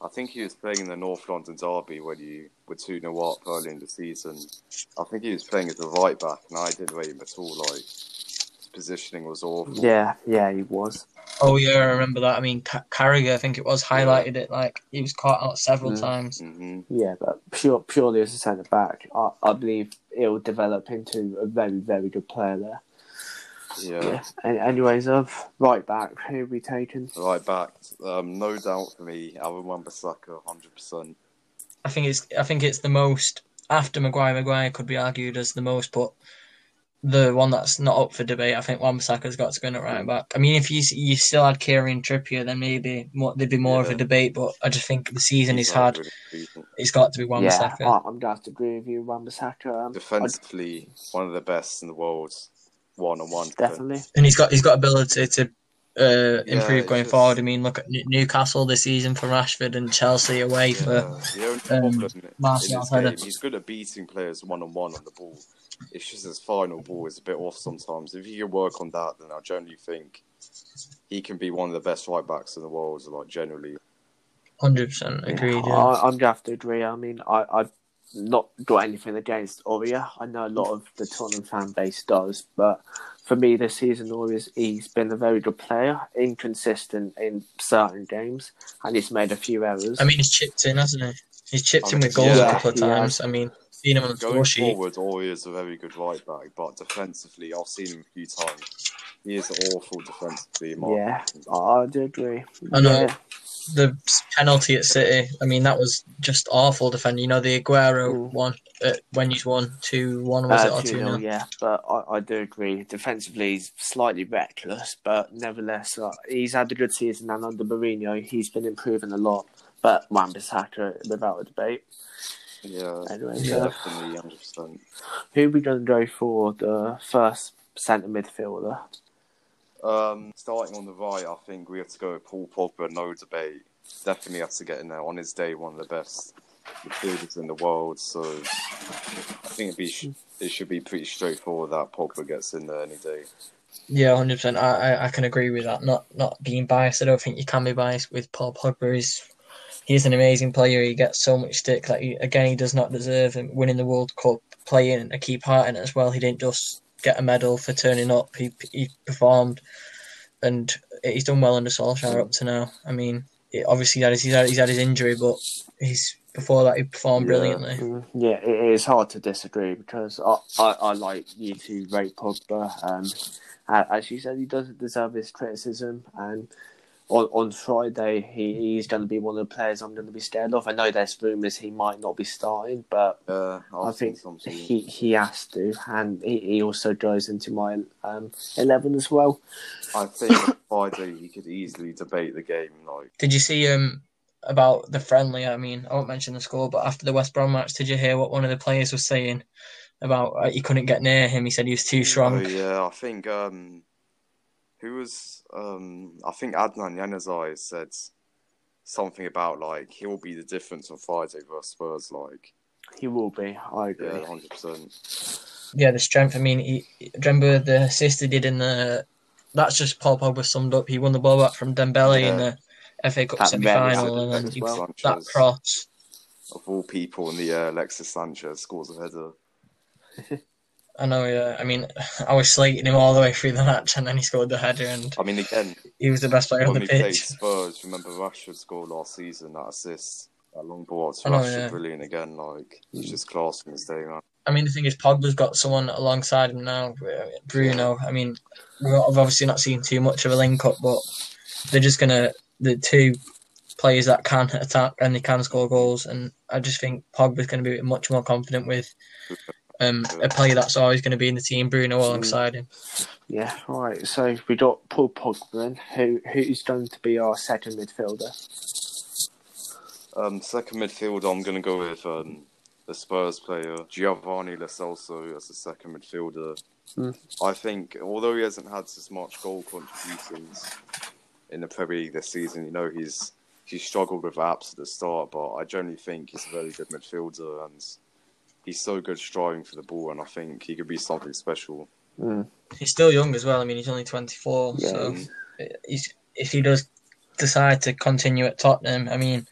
I think he was playing in the North London Derby when you were 2 0 up early in the season. I think he was playing as a right back, and I didn't rate him at all. Like, positioning was awful. Yeah, yeah, he was. Oh yeah, I remember that. I mean, Ca- Carragher, I think it was highlighted it like he was caught out several Mm. times. hmm Yeah, but pure, purely as a centre back, I, I believe he'll develop into a very, very good player there. Yeah. Yeah. Anyways, of right back, who are we taking? Right back, um, no doubt for me, Aaron Wan-Bissaka, 100%. I think it's I think it's the most after Maguire. Maguire could be argued as the most, but the one that's not up for debate. I think Wan-Bissaka's got to go in at right back. I mean, if you you still had Kieran Trippier, then maybe more, there'd be more of a debate. But I just think the season he's He's had, really it's got to be Yeah, Wan-Bissaka. I, I'm going to agree with you, Wan-Bissaka. Um, Defensively, one of the best in the world, one on one. definitely. and he's got he's got ability to uh, improve it's going just- forward. I mean, look at Newcastle this season for Rashford and Chelsea away for. the only um, problem Martial his header. game, he's good at beating players one on one on the ball. It's just his final ball is a bit off sometimes. If he can work on that, then I generally think he can be one of the best right backs in the world. Like generally, Hundred percent agreed. Yeah. I, I'm going to have to agree. I mean, I, I've not got anything against Aurier. I know a lot of the Tottenham fan base does, but for me this season, Aurier's he's been a very good player, inconsistent in certain games, and he's made a few errors. I mean, he's chipped in, hasn't he? He's chipped in Oh, with goals yeah, a couple of he times. I mean, seen him on the going score sheet. forward, Aurier is a very good right back, but defensively, I've seen him a few times. He is awful defensively. in yeah. I do agree. I know. Yeah. The penalty at City, I mean, that was just awful defending. You know, the Aguero Mm. one, uh, when he's won 2 1, was Uh, it, or 2 2-0, 0? yeah, but I, I do agree. Defensively, he's slightly reckless, but nevertheless, uh, he's had a good season. And under Mourinho, he's been improving a lot. But Wan-Bissaka, without a debate. Yeah, Anyway, yeah. definitely, 100%. Who are we going to go for the first centre midfielder? Um, starting on the right, I think we have to go with Paul Pogba. No debate. Definitely has to get in there on his day. One of the best midfielders in the world. So I think it'd be it should be pretty straightforward that Pogba gets in there any day. Yeah, hundred percent. I, I I can agree with that. Not not being biased. I don't think you can be biased with Paul Pogba. He's he's an amazing player. He gets so much stick Like he, again he does not deserve. And winning the World Cup, playing a key part in it as well. He didn't just get a medal for turning up. He he performed, and he's done well under Solskjaer up to now. I mean, it, obviously he's had, his, he's had he's had his injury, but he's before that he performed brilliantly. Mm, yeah, it is hard to disagree because I, I, I like you to rate Pogba. Um, as you said, he doesn't deserve his criticism, and on, on Friday, he, he's going to be one of the players I'm going to be scared of. I know there's rumours he might not be starting, but Yeah, I think he, he has to, and he, he also goes into my um, 11 as well. I think Friday he could easily debate the game. Like, Did you see um about the friendly? I mean, I won't mention the score, but after the West Brom match, did you hear what one of the players was saying about uh, he couldn't get near him? He said he was too oh strong. yeah, I think um, who was um, I think Adnan Januzaj said something about like he'll be the difference on Friday versus Spurs. Like, He will be, I agree. yeah, hundred percent. Yeah, the strength. I mean, he, remember the assist he did in the. That's just Paul Pogba summed up. He won the ball back from Dembele in the FA Cup That semi final, and then as he, well. that cross. of all people in the air, Alexis Sanchez scores a header. I know. Yeah, I mean, I was slating him all the way through the match, and then he scored the header, and I mean, again, he was the best player on the pitch. Spurs, remember Rashford scored last season that assist, that long ball. I know, Rashford yeah. brilliant again. Like he's mm. just class in his day, man. I mean, the thing is, Pogba's got someone alongside him now, Bruno. I mean, we've obviously not seen too much of a link up, but they're just gonna the two players that can attack and they can score goals, and I just think Pogba's going to be much more confident with um, a player that's always going to be in the team, Bruno alongside him. Yeah, right. So we got Paul Pogba, then, who who's going to be our second midfielder. Um, second midfielder, I'm going to go with um, the Spurs player Giovanni Lo Celso as the second midfielder. Hmm. I think, although he hasn't had as much goal contributions in the Premier League this season, you know he's he's struggled with apps at the start, but I generally think he's a very good midfielder and he's so good striding for the ball, and I think he could be something special. Mm. He's still young as well. I mean, he's only 24, Yeah. so he's, if he does decide to continue at Tottenham, I mean,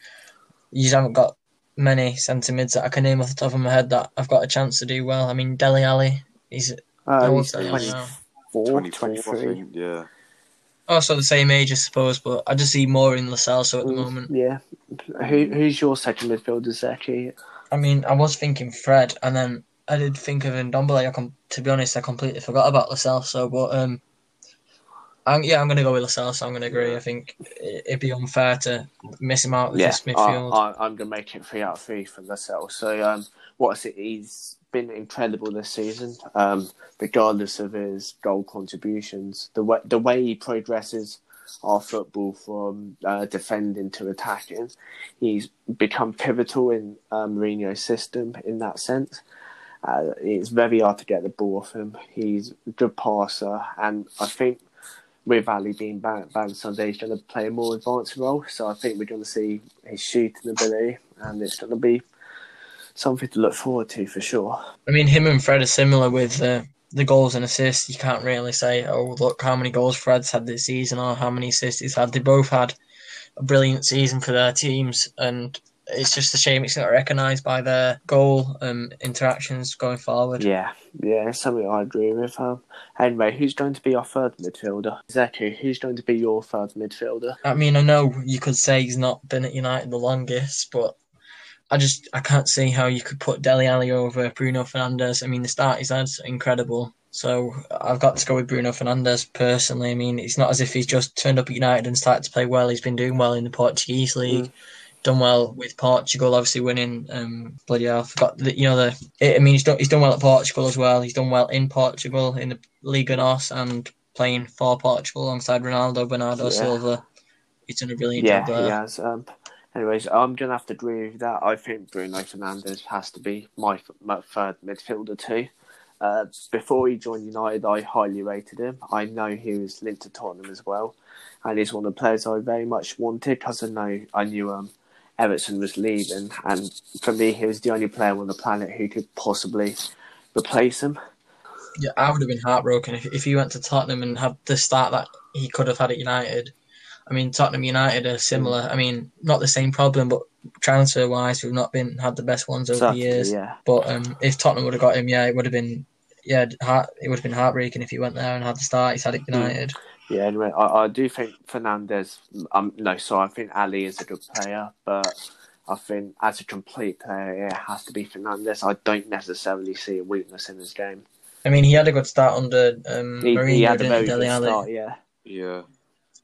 you haven't got many centre mids that I can name off the top of my head that I've got a chance to do well. I mean, Dele Alli, he's Uh, he's old's Dele Alli now? 24, 24, 23. think, yeah. also the same age, I suppose, but I just see more in Lo Celso at the Mm, moment. Yeah. Who who's your second midfielder, Zeki? I mean, I was thinking Fred, and then I did think of Ndombele. I com- to be honest, I completely forgot about Lo So, but um, I'm, yeah, I'm going to go with Celso. I'm going to agree. I think it- it'd be unfair to miss him out with Yeah, this midfield. I, I'm going to make it three out of three for Lo Celso. So, um, what is it? He's been incredible this season, um, regardless of his goal contributions. The way the way he progresses our football from uh, defending to attacking, he's become pivotal in um, Mourinho's system in that sense. Uh, it's very hard to get the ball off him. He's a good passer, and I think with Alli being back, on Sunday, he's going to play a more advanced role. So I think we're going to see his shooting ability, and it's going to be something to look forward to for sure. I mean, him and Fred are similar with uh, the goals and assists. You can't really say, oh, look how many goals Fred's had this season or how many assists he's had. They both had a brilliant season for their teams, and it's just a shame it's not recognised by their goal um, interactions going forward. Yeah, yeah, it's something I agree with. Um, anyway, who's going to be our third midfielder? Zeki, who's going to be your third midfielder? I mean, I know you could say he's not been at United the longest, but I just I can't see how you could put Dele Alli over Bruno Fernandes. I mean, the start he's had incredible. So I've got to go with Bruno Fernandes personally. I mean, it's not as if he's just turned up at United and started to play well. He's been doing well in the Portuguese league, Mm. done well with Portugal, obviously winning. Um, bloody hell, I forgot you know the. I mean, he's done he's done well at Portugal as well. He's done well in Portugal in the Liga NOS and playing for Portugal alongside Ronaldo, Bernardo Yeah. Silva. He's done a brilliant Yeah, job there. he has. Um, anyways, I'm going to have to agree with that. I think Bruno Fernandes has to be my, my third midfielder too. Uh, before he joined United, I highly rated him. I know he was linked to Tottenham as well, and he's one of the players I very much wanted because I know I knew um, Eriksen was leaving, and for me, he was the only player on the planet who could possibly replace him. Yeah, I would have been heartbroken if, if he went to Tottenham and had the start that he could have had at United. I mean, Tottenham United are similar. I mean, not the same problem, but transfer wise, we've not been had the best ones over Certainly, the years. yeah. But um, if Tottenham would have got him, yeah, it would have been yeah, heart, it would have been heartbreaking if he went there and had the start he's had at United. Yeah, anyway, I, I do think Fernandes. Um, no, sorry, I think Alli is a good player, but I think as a complete player, it has to be Fernandes. I don't necessarily see a weakness in his game. I mean, he had a good start under um, He, Mourinho, he had a very good start, yeah. Yeah.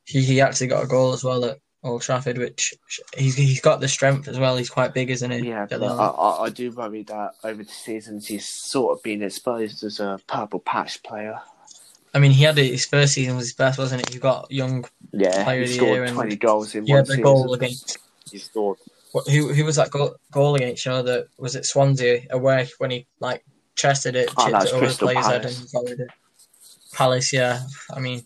He, he actually got a goal as well at Old Trafford, which he's he's got the strength as well. He's quite big, isn't he? Yeah, I, I, I do worry that over the seasons he's sort of been exposed as a purple patch player. I mean, he had his first season was his best, wasn't it? He got young. Yeah, Player he of the scored year and 20 goals in He one had the season. goal against He scored. what, who who was that goal, goal against? You know, that was it Swansea away when he like chested it, Oh, chipped it over the Crystal player's head Palace. and volleyed it. Palace, yeah. I mean,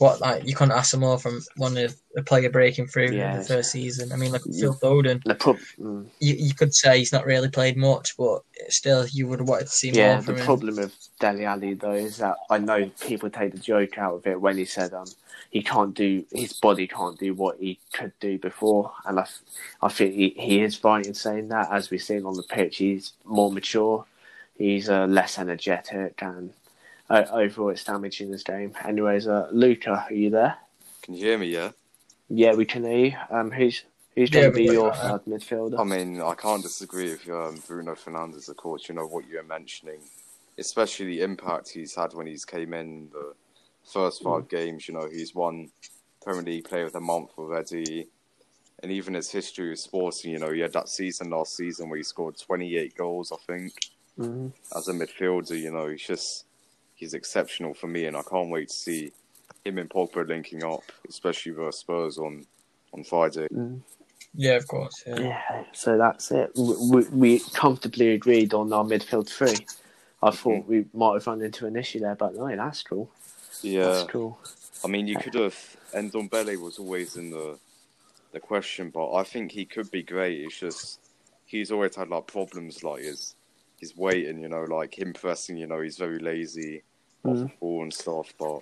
what like you couldn't ask for more from one of a player breaking through in Yeah. the first season. I mean, like Phil Foden. Prob- mm. You, you could say he's not really played much, but still, you would have wanted to see Yeah, more the from him. problem with Dele Alli though is that I know people take the joke out of it when he said um he can't do his body can't do what he could do before, and I I think he, he is right in saying that. As we've seen on the pitch, he's more mature, he's uh, less energetic, and uh, overall it's damaging this game. Anyways, uh, Luca, are you there? Can you hear me? Yeah. Yeah, we can hear you. Um, who's who's Yeah, going to we be your you. third midfielder? I mean, I can't disagree with um, Bruno Fernandes, of course. You know what you were mentioning, especially the impact he's had when he's came in the first five games. You know, he's won Premier League Player of the Month already, and even his history with Sporting. You know, he had that season last season where he scored 28 goals, I think, Mhm. as a midfielder. You know, he's just he's exceptional for me, and I can't wait to see him and Pogba linking up, especially versus Spurs on on Friday. Mm. Yeah, of course. Yeah. Yeah, so that's it. We, we, we comfortably agreed on our midfield three. I thought we might have run into an issue there, but no, that's cool. Yeah. That's cool. I mean, you could have, Ndombele was always in the the question, but I think he could be great. It's just he's always had like problems, like his his weight and you know, like him pressing. You know, he's very lazy off mm. the ball and stuff. But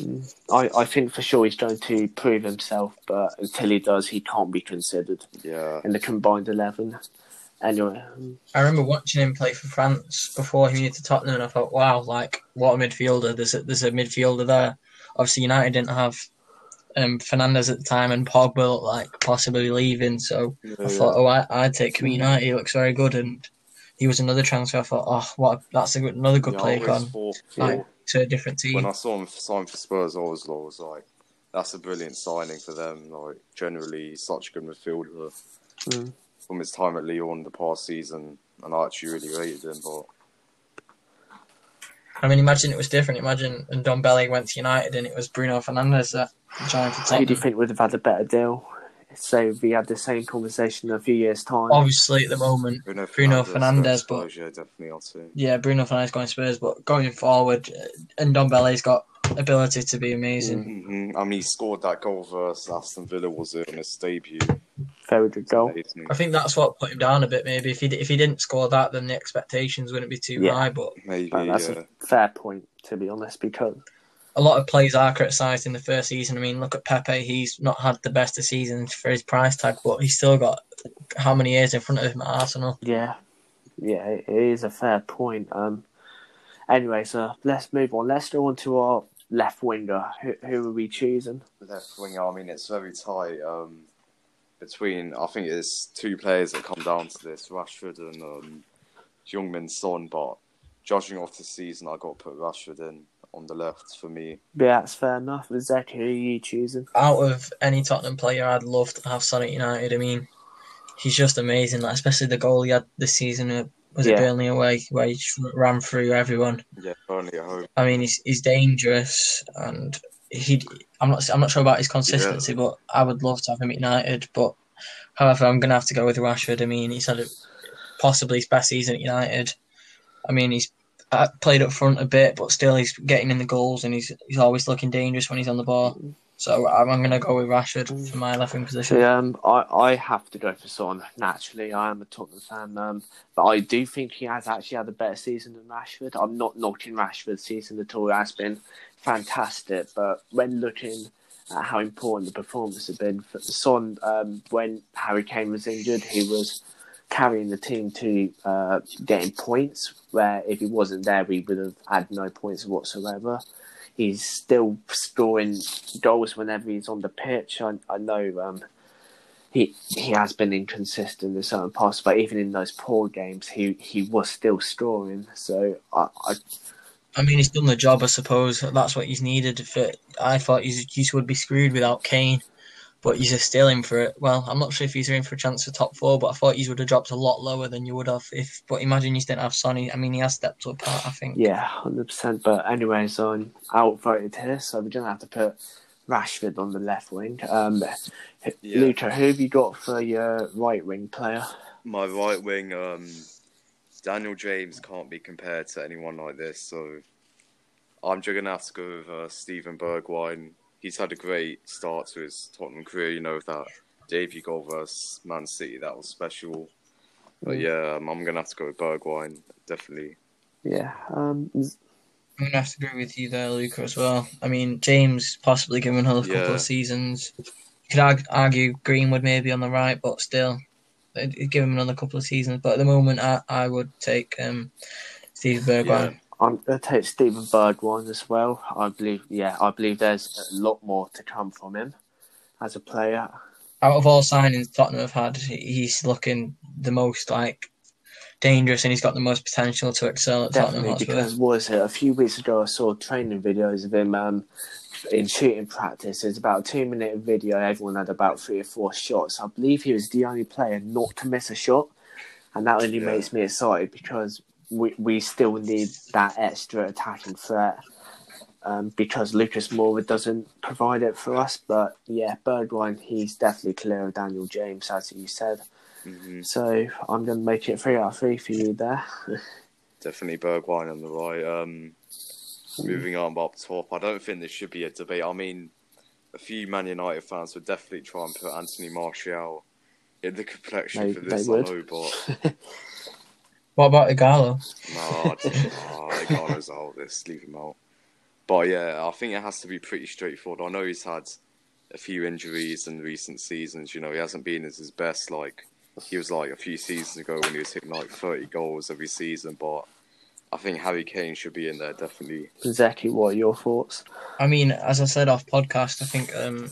mm. I, I think for sure he's going to prove himself, but until he does, he can't be considered yeah, in the combined 11. Anyway, I remember watching him play for France before he moved to Tottenham, and I thought, wow, like what a midfielder! There's a, there's a midfielder there. Obviously, United didn't have um, Fernandes at the time, and Pogba looked like possibly leaving. So I thought, oh, I, I'd take him mm. United. He looks very good, and he was another transfer. I thought, oh, what? A, that's a good, another good yeah, I play always on like to a different team. when I saw him sign for Spurs, I was, I was like, that's a brilliant signing for them. Like generally, he's such a good midfielder. Mm. From his time at Lyon the past season, and I actually really rated him. But I mean, imagine it was different. Imagine Ndombele went to United, and it was Bruno Fernandes that joined for who do you think would have had a better deal? So we had the same conversation in a few years' time. Obviously, at the moment, Bruno, Bruno Fernandes, Fernandes, but- yeah, definitely, Yeah, Bruno Fernandes going Spurs, but going forward, uh, Ndombele's got ability to be amazing. hmm I mean, he scored that goal versus Aston Villa, was it, in his debut? Very good goal. I think that's what put him down a bit. Maybe if he if he didn't score that, then the expectations wouldn't be too Yeah. high. But Maybe, that's yeah. a fair point, to be honest, because a lot of players are criticised in the first season. I mean, look at Pepe; he's not had the best of seasons for his price tag, but he's still got how many years in front of him at Arsenal? yeah, yeah, it is a fair point. Um, anyway, so let's move on. Let's go on to our left winger. Who, who are we choosing? Left winger, I mean, it's very tight um, between, I think it's two players that come down to this, Rashford and um, Heung-min Son, but judging off the season, i got to put Rashford in on the left for me. Yeah, that's fair enough. Zach, who are you choosing? Out of any Tottenham player, I'd love to have Sonic United. I mean, he's just amazing. Like, especially the goal he had this season. uh, Was it Yeah. Burnley away where he just ran through everyone? Yeah, Burnley at home. I mean, he's he's dangerous, and he. I'm not. I'm not sure about his consistency, but I would love to have him at United. But however, I'm gonna have to go with Rashford. I mean, he's had a, possibly his best season at United. I mean, he's played up front a bit, but still he's getting in the goals, and he's he's always looking dangerous when he's on the ball. So I'm, I'm gonna go with Rashford for my left wing position. Um, I, I have to go for Son. Naturally, I am a Tottenham fan, um, but I do think he has actually had a better season than Rashford. I'm not knocking Rashford's season at all. It has been fantastic, but when looking at how important the performance has been for Son, um, when Harry Kane was injured, he was carrying the team to uh, getting points. Where if he wasn't there, we would have had no points whatsoever. He's still scoring goals whenever he's on the pitch. I, I know um, he he has been inconsistent in certain parts, but even in those poor games, he, he was still scoring. So I, I I mean, he's done the job, I suppose. That's what he's needed. For I thought he's, he would be screwed without Kane, but he's still in for it. Well, I'm not sure if he's in for a chance for top four, but I thought he would have dropped a lot lower than you would have if. But imagine you didn't have Sonny. I mean, he has stepped up. I think. Yeah, hundred percent. But anyways, I'm outvoted here, so we're gonna have to put Rashford on the left wing. Um, Yeah. Luca, who have you got for your right wing player? My right wing, um, Daniel James can't be compared to anyone like this, so I'm just gonna have to go with uh, Steven Bergwijn. He's had a great start to his Tottenham career. You know that debut goal versus Man City that was special. But Mm. yeah, um, I'm gonna have to go with Bergwijn definitely. Yeah, um, I'm gonna have to agree with you there, Luca, as well. I mean, James possibly given another couple Yeah. of seasons. You could arg- argue Greenwood maybe on the right, but still, give him another couple of seasons. But at the moment, I, I would take um, Steve Bergwijn. I'm gonna take Steven Bergwijn as well. I believe, yeah, I believe there's a lot more to come from him as a player. Out of all signings Tottenham have had, he's looking the most like dangerous, and he's got the most potential to excel at Tottenham Definitely, Hotspur. because was it a few weeks ago? I saw training videos of him um, in shooting practice. It's about a two-minute video. Everyone had about three or four shots. I believe he was the only player not to miss a shot, and that only Yeah. makes me excited because we we still need that extra attacking threat. Um, because Lucas Moura doesn't provide it for us, but yeah, Bergwijn, he's definitely clear of Daniel James, as you said. hmm So I'm going to make it three out of three for you there. Definitely Bergwijn on the right. Um, moving on up top, I don't think this should be a debate. I mean, a few Man United fans would definitely try and put Anthony Martial in the complexion They- for this, I know, but What about Ighalo? no, I just, oh, the Ghana's out. Let's leave him out. But yeah, I think it has to be pretty straightforward. I know he's had a few injuries in recent seasons. You know, he hasn't been at his best. Like he was like a few seasons ago when he was hitting like 30 goals every season. But I think Harry Kane should be in there definitely. Zeki, what are your thoughts? I mean, as I said off podcast, I think um,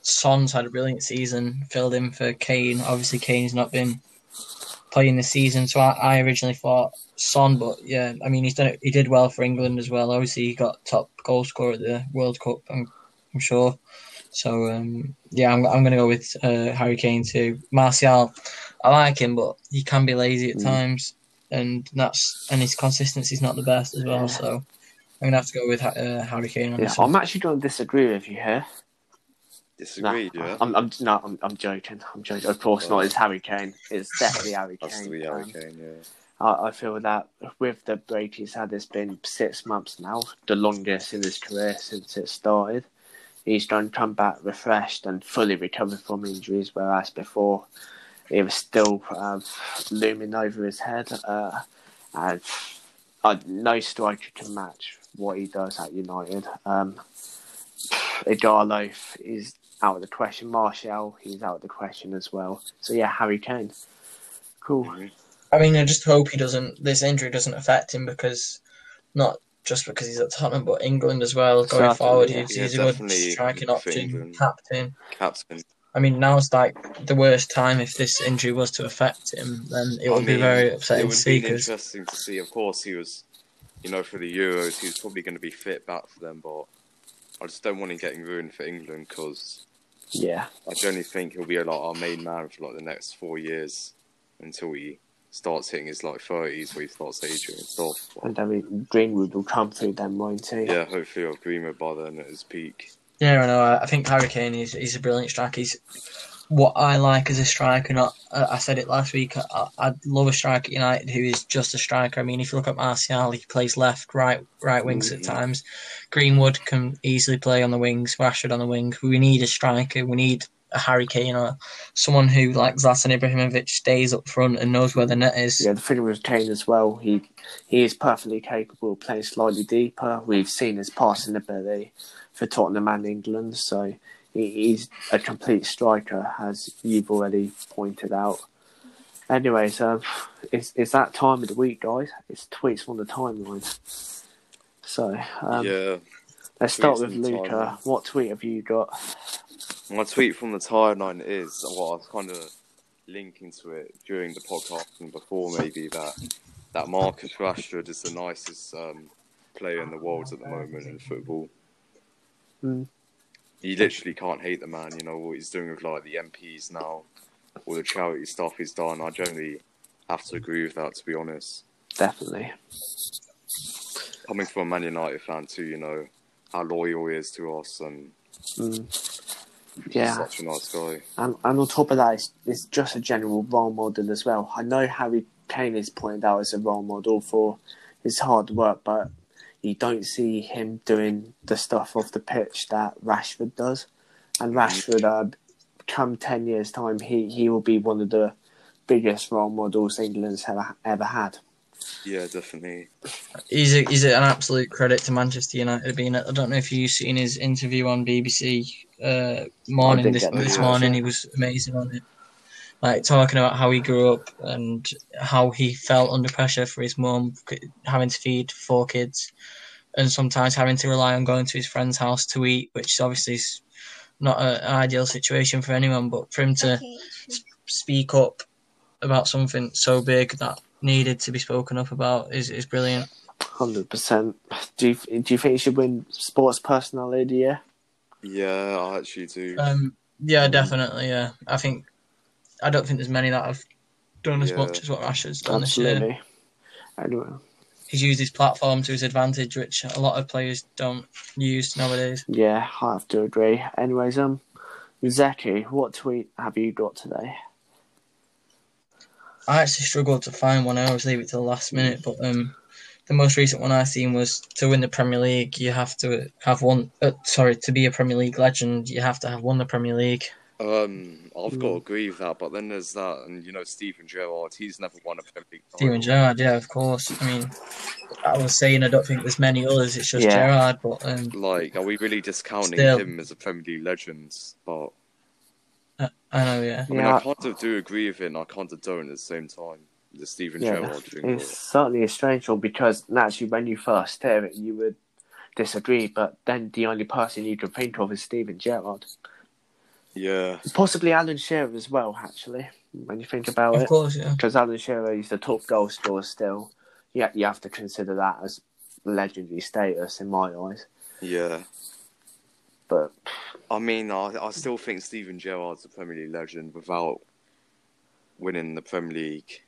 Son's had a brilliant season, filled in for Kane. Obviously, Kane's not been playing this season, so I, I originally thought Son, but yeah, I mean, he's done it. He did well for England as well. Obviously, he got top goal scorer at the World Cup. I'm, I'm sure. So um, yeah, I'm, I'm going to go with uh, Harry Kane too. Martial, I like him, but he can be lazy at Mm. times, and that's and his consistency is not the best as well. Yeah. So I'm going to have to go with uh, Harry Kane on Yeah, this one. I'm actually going to disagree with you here. Disagree, no, yeah. I'm, I'm no, I'm, I'm joking. I'm joking. Of course not. It's Harry Kane. It's definitely Harry Kane. Harry Um, Kane, yeah. I, I feel that with the break he's had, it's been six months now, the longest in his career since it started. He's done come back refreshed and fully recovered from injuries, whereas before it was still um, looming over his head. Uh, and uh, no striker can match what he does at United. Um, Ighalo is out of the question. Martial, he's out of the question as well. So yeah, Harry Kane. Cool. I mean, I just hope he doesn't. This injury doesn't affect him because, not just because he's at Tottenham, but England as well. Going Certainly, forward, yeah. he's, Yeah, a good striking option, captain. Captain. I mean, now's like the worst time if this injury was to affect him, then it I would be mean, very It upsetting to would see. be 'cause- interesting to see. Of course, he was, you know, for the Euros, he was probably going to be fit back for them, but I just don't want him getting ruined for England because Yeah. I generally think he'll be like our main man for like the next four years until he starts hitting his like thirties, where he starts aging and stuff. And I mean, Greenwood will come through then, won't he? yeah, hopefully I'll agree with by then at his peak. Yeah, I know. I- I think Harry Kane is he's a brilliant striker. He's what I like as a striker. Not I said it last week. I, I love a striker at United who is just a striker. I mean, if you look at Martial, he plays left, right, right wings at Mhm. times. Greenwood can easily play on the wings. Rashford on the wing. We need a striker. We need a Harry Kane or someone who, like Zlatan Ibrahimovic, stays up front and knows where the net is. Yeah, the thing with Kane as well, he he is perfectly capable of playing slightly deeper. We've seen his passing ability for Tottenham and England, so he's a complete striker, as you've already pointed out. Anyways, um, it's, it's that time of the week, guys. It's tweets on the timeline. So, um, yeah, let's start with Luca. What tweet have you got? my tweet from the timeline is well, I was kind of linking to it during the podcast and before maybe that that Marcus Rashford is the nicest um, player in the world at the moment in football. Mm. You literally can't hate the man. You know what he's doing with like the MPs now, all the charity stuff he's done. I generally have to agree with that, to be honest. Definitely. Coming from a Man United fan too, you know how loyal he is to us and Mm. Yeah. such a nice guy. And, and on top of that, it's, it's just a general role model as well. I know Harry Kane is pointed out as a role model for his hard work, but you don't see him doing the stuff off the pitch that Rashford does. And Rashford, uh, come 10 years' time, he, he will be one of the biggest role models England's ever, ever had. Yeah, definitely. He's a, he's an absolute credit to Manchester United being. I don't know if you've seen his interview on BBC uh, morning this, this morning. He was amazing on it, like talking about how he grew up and how he felt under pressure for his mum having to feed four kids, and sometimes having to rely on going to his friend's house to eat, which obviously is not a, an ideal situation for anyone. But for him to speak up about something so big that needed to be spoken up about is, is brilliant. Hundred percent. Do you do you think he should win Sports Personality Yeah. Yeah, I actually do. Um, yeah, definitely. Yeah, I think I don't think there's many that have done as Yeah. much as what Rashford's done this year. Absolutely. Anyway, He's used his platform to his advantage, which a lot of players don't use nowadays. yeah, I have to agree. Anyways, um, Zeki, what tweet have you got today? I actually struggled to find one. I always leave it to the last minute, but um, the most recent one I seen was to win the Premier League, you have to have won. Uh, sorry, to be a Premier League legend, you have to have won the Premier League. Um, I've got to agree with that, but then there's that, and you know, Steven Gerrard, he's never won a Premier League. Steven. Gerrard, yeah, of course. I mean, I was saying I don't think there's many others. It's just Yeah. Gerrard, but um, Like, are we really discounting Still. him as a Premier League legend? But I know, yeah. I mean, Yeah. I kind of do agree with it, and I kind of don't at the same time. The Steven Yeah, Gerrard thing. it's certainly a strange one because naturally, when you first hear it, you would disagree. But then the only person you can think of is Steven Gerrard, Yeah, possibly Alan Shearer as well. Actually, when you think about Of it, course, yeah. because Alan Shearer is the top goal scorer still. Yeah, you have to consider that as legendary status in my eyes. yeah. But I mean, I, I still think Steven Gerrard's a Premier League legend without winning the Premier League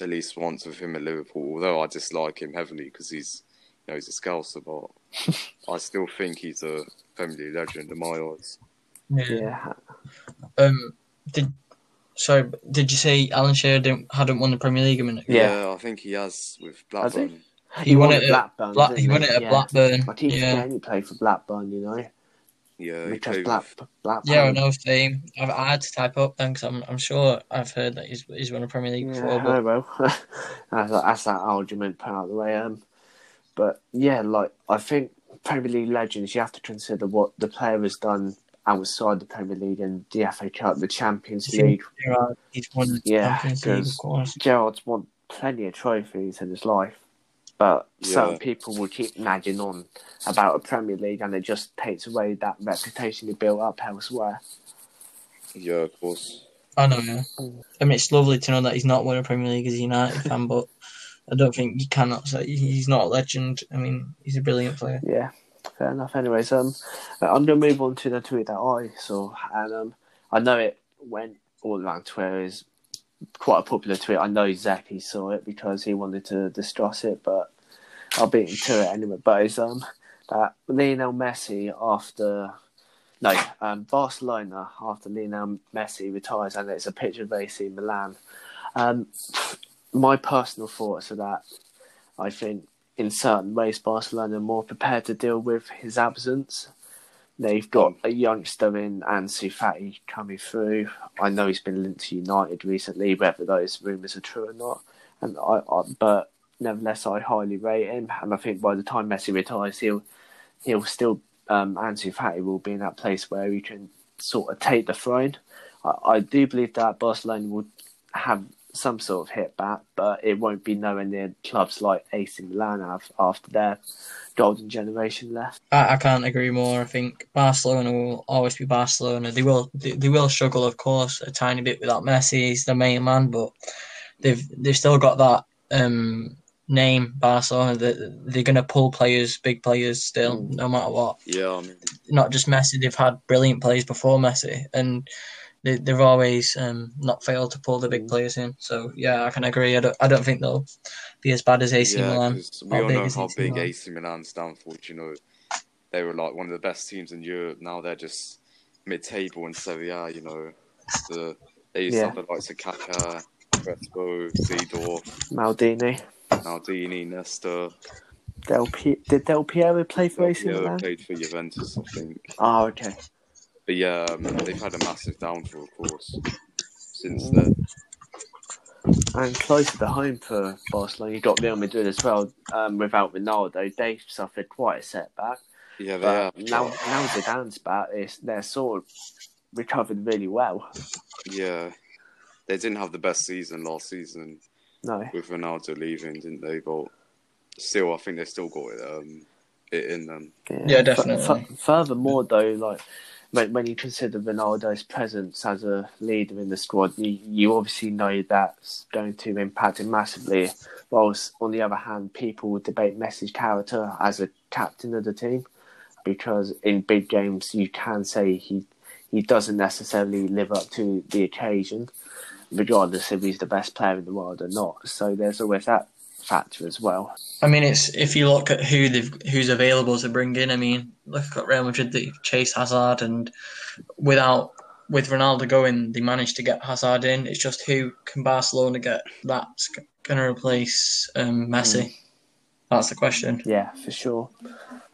at least once with him at Liverpool. Although I dislike him heavily because he's, you know, he's a Scouser, but I still think he's a Premier League legend in my eyes. Yeah. yeah, Um, did sorry, did you say Alan Shearer didn't, hadn't won the Premier League a minute? Yeah. I think he has with Has he? Blackburn. He, won, it at Blackburn. Black, didn't he won it at Yeah. Blackburn. I keep Yeah, forgetting he played for Blackburn. You know, Yeah, he because played Black with, Blackburn. yeah, I know. Same. I've, I had to type up then because I'm, I'm sure I've heard that he's he's won a Premier League before. Yeah, But oh well. that's, that's that argument put out of the way. Um, but yeah, like I think Premier League legends, you have to consider what the player has done outside the Premier League and the FA Cup, the Champions League. Gerrard, he's won the Yeah, Champions League, 'cause- of course. Gerrard's won plenty of trophies in his life, but Yeah. certain people will keep nagging on about a Premier League, and it just takes away that reputation he built up elsewhere. yeah, of course. I know. Yeah. I mean, it's lovely to know that he's not won a Premier League as a United fan, but I don't think you cannot say he's not a legend. I mean, he's a brilliant player. Yeah, fair enough. Anyways, um, I'm gonna move on to the tweet that I saw, and um, I know it went all around Twitter. is quite a popular tweet. I know Zaki saw it because he wanted to discuss it, but I'll beat him to it anyway. But it's um that Lionel Messi after no um Barcelona after Lionel Messi retires, and it's a picture of AC Milan. Um, my personal thoughts are that I think in certain ways, Barcelona are more prepared to deal with his absence. They've got a youngster in Ansu Fati coming through. I know he's been linked to United recently, whether those rumours are true or not. And I, I, but nevertheless, I highly rate him. And I think by the time Messi retires, he'll he'll still um, Ansu Fati will be in that place where he can sort of take the throne. I, I do believe that Barcelona will have some sort of hit back, but it won't be nowhere near clubs like AC Milan have after their golden generation left. I, I can't agree more. I think Barcelona will always be Barcelona. They will they, they will struggle, of course, a tiny bit without Messi. He's the main man, but they've they've still got that um name Barcelona. They're, they're going to pull players, big players, still, Mm. no matter what. Yeah, I mean, Not just Messi. They've had brilliant players before Messi, and they, they've always um, not failed to pull the big Mm. players in. So yeah, I can agree. I don't. I don't think they'll be as bad as AC yeah, Milan. 'cause we all know how AC big Milan? AC Milan stand for. You know, they were like one of the best teams in Europe. Now they're just mid-table in Serie A. You know, the they used Yeah. to have the likes of Kaká, Crespo, Seedorf, Maldini. Maldini, Nesta. Del P- did Del Piero play for AC Del Piero Milan? played for Juventus, I think. Oh, okay. But yeah, um, they've had a massive downfall, of course, since then. And closer to the home for Barcelona, you got Real Madrid as well. Um, without Ronaldo, they suffered quite a setback. Yeah, they But have. now, now Zidane's back, it's, they're sort of recovered really well. Yeah, they didn't have the best season last season No, with Ronaldo leaving, didn't they? But still, I think they still got it, um, it in them. Yeah, F- definitely. f- furthermore, though, like when, when you consider Ronaldo's presence as a leader in the squad, you, you obviously know that's going to impact him massively. Whilst on the other hand, people debate Messi's character as a captain of the team because in big games you can say he he doesn't necessarily live up to the occasion, regardless if he's the best player in the world or not. So there's always that factor as well. I mean, it's if you look at who they've who's available to bring in. I mean, look at Real Madrid. They chase Hazard, and without with Ronaldo going, they managed to get Hazard in. It's just who can Barcelona get that's going to replace um, Messi? That's the question. Yeah, for sure.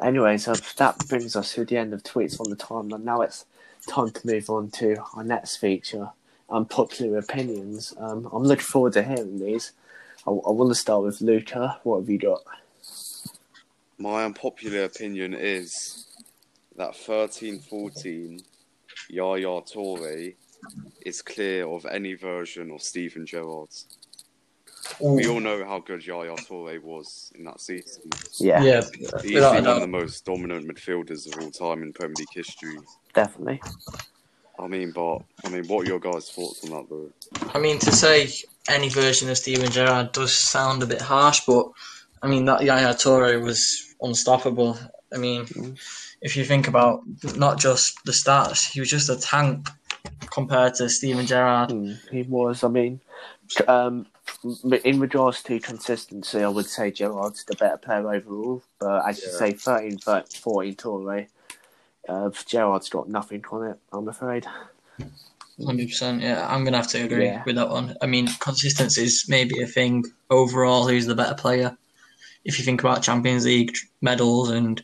Anyway, so that brings us to the end of tweets on the timeline. Now it's time to move on to our next feature, unpopular opinions. Um, I'm looking forward to hearing these. I, I want to start with Luca. What have you got? My unpopular opinion is that 13-14 Yaya Toure is clear of any version of Steven Gerrard. We all know how good Yaya Toure was in that season. Yeah, Yeah, He's without a one of the most dominant midfielders of all time in Premier League history. definitely. I mean, but I mean, what are your guys' thoughts on that, though? I mean, to say any version of Steven Gerrard does sound a bit harsh, but I mean that Yaya Toure was unstoppable. I mean, Mm. if you think about not just the stats, he was just a tank compared to Steven Gerrard. Hmm, he was. I mean, um, in regards to consistency, I would say Gerrard's the better player overall. But as you Yeah. say, 13, 14 Toure, uh, Gerrard's got nothing on it, I'm afraid. Hundred percent. Yeah, I'm gonna have to agree Yeah. with that one. I mean, consistency is maybe a thing. Overall, who's the better player? If you think about Champions League medals and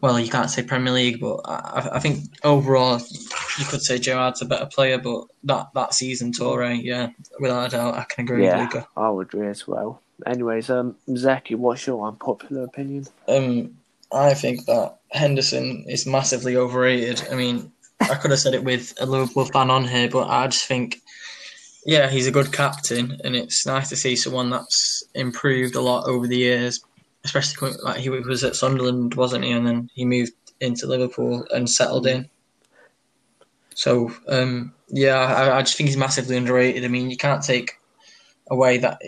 well, you can't say Premier League, but I, I think overall you could say Gerrard's a better player. But that that season, Toure, yeah, without a doubt, I can agree Yeah, with Luca. I would agree as well. Anyways, um, Zeki, what's your unpopular opinion? Um, I think that Henderson is massively overrated. I mean, I could have said it with a Liverpool fan on here, but I just think, yeah, he's a good captain, and it's nice to see someone that's improved a lot over the years. Especially coming, like he was at Sunderland, wasn't he? And then he moved into Liverpool and settled in. So, um, yeah, I, I just think he's massively underrated. I mean, you can't take away that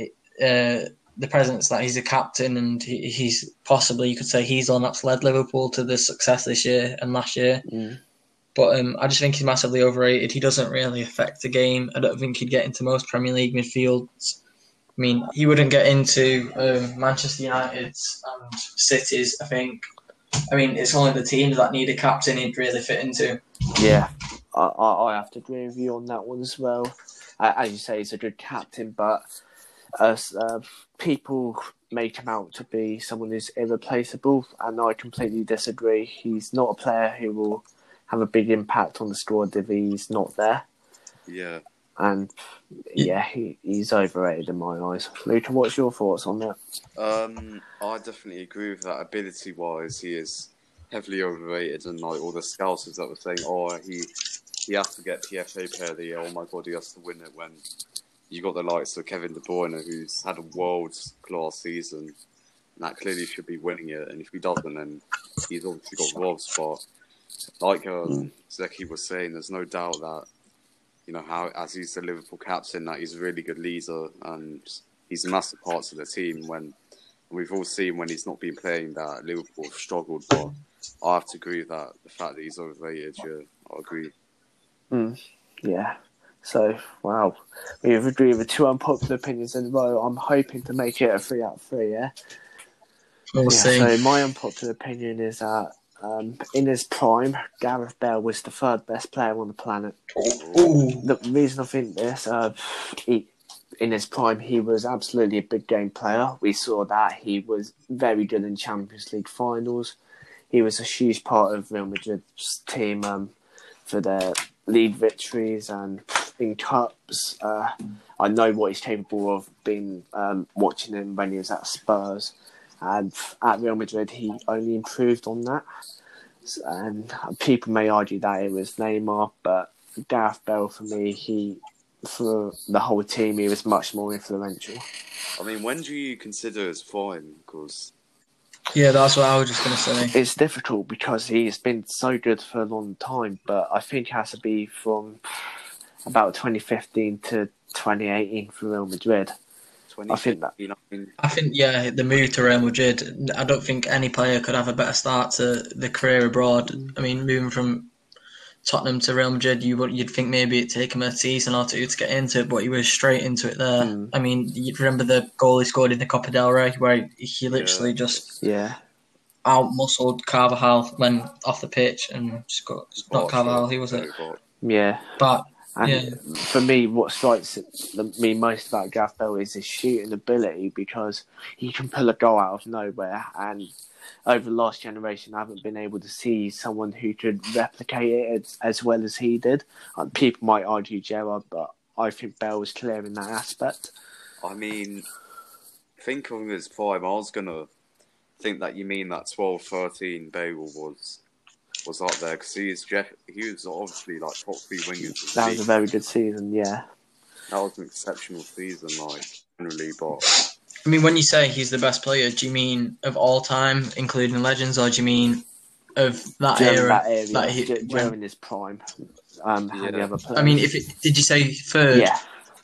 uh, the presence that he's a captain and he, he's possibly you could say he's the one that's led Liverpool to the success this year and last year. Mm. But um, I just think he's massively overrated. He doesn't really affect the game. I don't think he'd get into most Premier League midfields. I mean, he wouldn't get into um, Manchester United's and City's. I think. I mean, it's only the teams that need a captain he'd really fit into. Yeah, I, I, I have to agree with you on that one as well. Uh, as you say, he's a good captain, but as uh, people make him out to be someone who's irreplaceable, and I completely disagree. He's not a player who will have a big impact on the squad if he's not there. Yeah. And yeah, he, he's overrated in my eyes. Luca, what's your thoughts on that? Um, I definitely agree with that. Ability wise, he is heavily overrated, and like all the scousers that were saying, "Oh, he he has to get PFA Player of the Year." Oh my god, he has to win it. When you got the likes of Kevin De Bruyne, who's had a world class season, and that clearly should be winning it. And if he doesn't, then he's obviously got robbed. But like um, Zeki was saying, there's no doubt that you know how as he's the Liverpool captain, that he's a really good leader and he's a massive part of the team. When we've all seen when he's not been playing that Liverpool have struggled, but I have to agree that the fact that he's overrated, yeah, I agree. Yeah. So, wow. We've agreed with two unpopular opinions in a row. I'm hoping to make it a three out of three, yeah? We'll yeah, see. So, my unpopular opinion is that um, in his prime, Gareth Bale was the third best player on the planet. Ooh. The reason I think this, uh, he, in his prime, he was absolutely a big game player. We saw that. He was very good in Champions League finals. He was a huge part of Real Madrid's team um, for their league victories and in cups. Uh, I know what he's capable of. Being um, watching him when he was at Spurs and at Real Madrid, he only improved on that. And people may argue that it was Neymar, but Gareth Bale for me, he for the whole team, he was much more influential. I mean, when do you consider his fine? Because Yeah, that's what I was just going to say. It's difficult because he's been so good for a long time, but I think it has to be from about 2015 to 2018 for Real Madrid. I think that- 2015, I mean, I think, yeah, the move to Real Madrid, I don't think any player could have a better start to the career abroad. I mean, moving from Tottenham to Real Madrid, you would, you'd think maybe it'd take him a season or two to get into it, but he was straight into it there. Mm. I mean, you remember the goal he scored in the Copa del Rey, where he, he literally Yeah. just Yeah, out muscled Carvajal when off the pitch and just got, not Carvajal, he was it? yeah. But And Yeah. for me, what strikes me most about Gareth Bale is his shooting ability because he can pull a goal out of nowhere. And over the last generation, I haven't been able to see someone who could replicate it as, as well as he did. Uh, people might argue Gerrard, but I think Bale was clear in that aspect. I mean, think of him as five. I was gonna think that you mean that 12, 13 Bale was was up there because he is Jeff. He was obviously like top three wingers. That was a very good season, yeah. that was an exceptional season, like generally. But I mean, when you say he's the best player, do you mean of all time, including legends, or do you mean of that During era? that area, that he- d- during his prime. Um, and the Yeah. other players. I mean, if it, did you say third? yeah,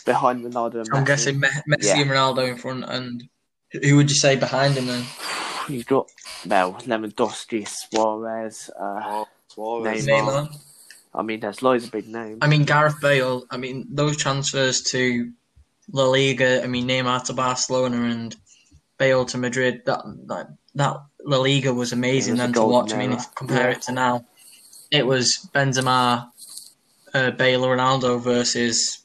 behind Ronaldo and I'm Messi. guessing Me- Messi Yeah. and Ronaldo in front, and who would you say behind him then? You've got well, Lewandowski, Suarez. Uh, oh, Suarez, Neymar. Neymar. I mean, there's loads of big names. I mean, Gareth Bale. I mean, those transfers to La Liga. I mean, Neymar to Barcelona and Bale to Madrid. That that, that La Liga was amazing It was then to golden watch. I mean, if you compare Yeah. it to now, it was Benzema, uh, Bale, Ronaldo versus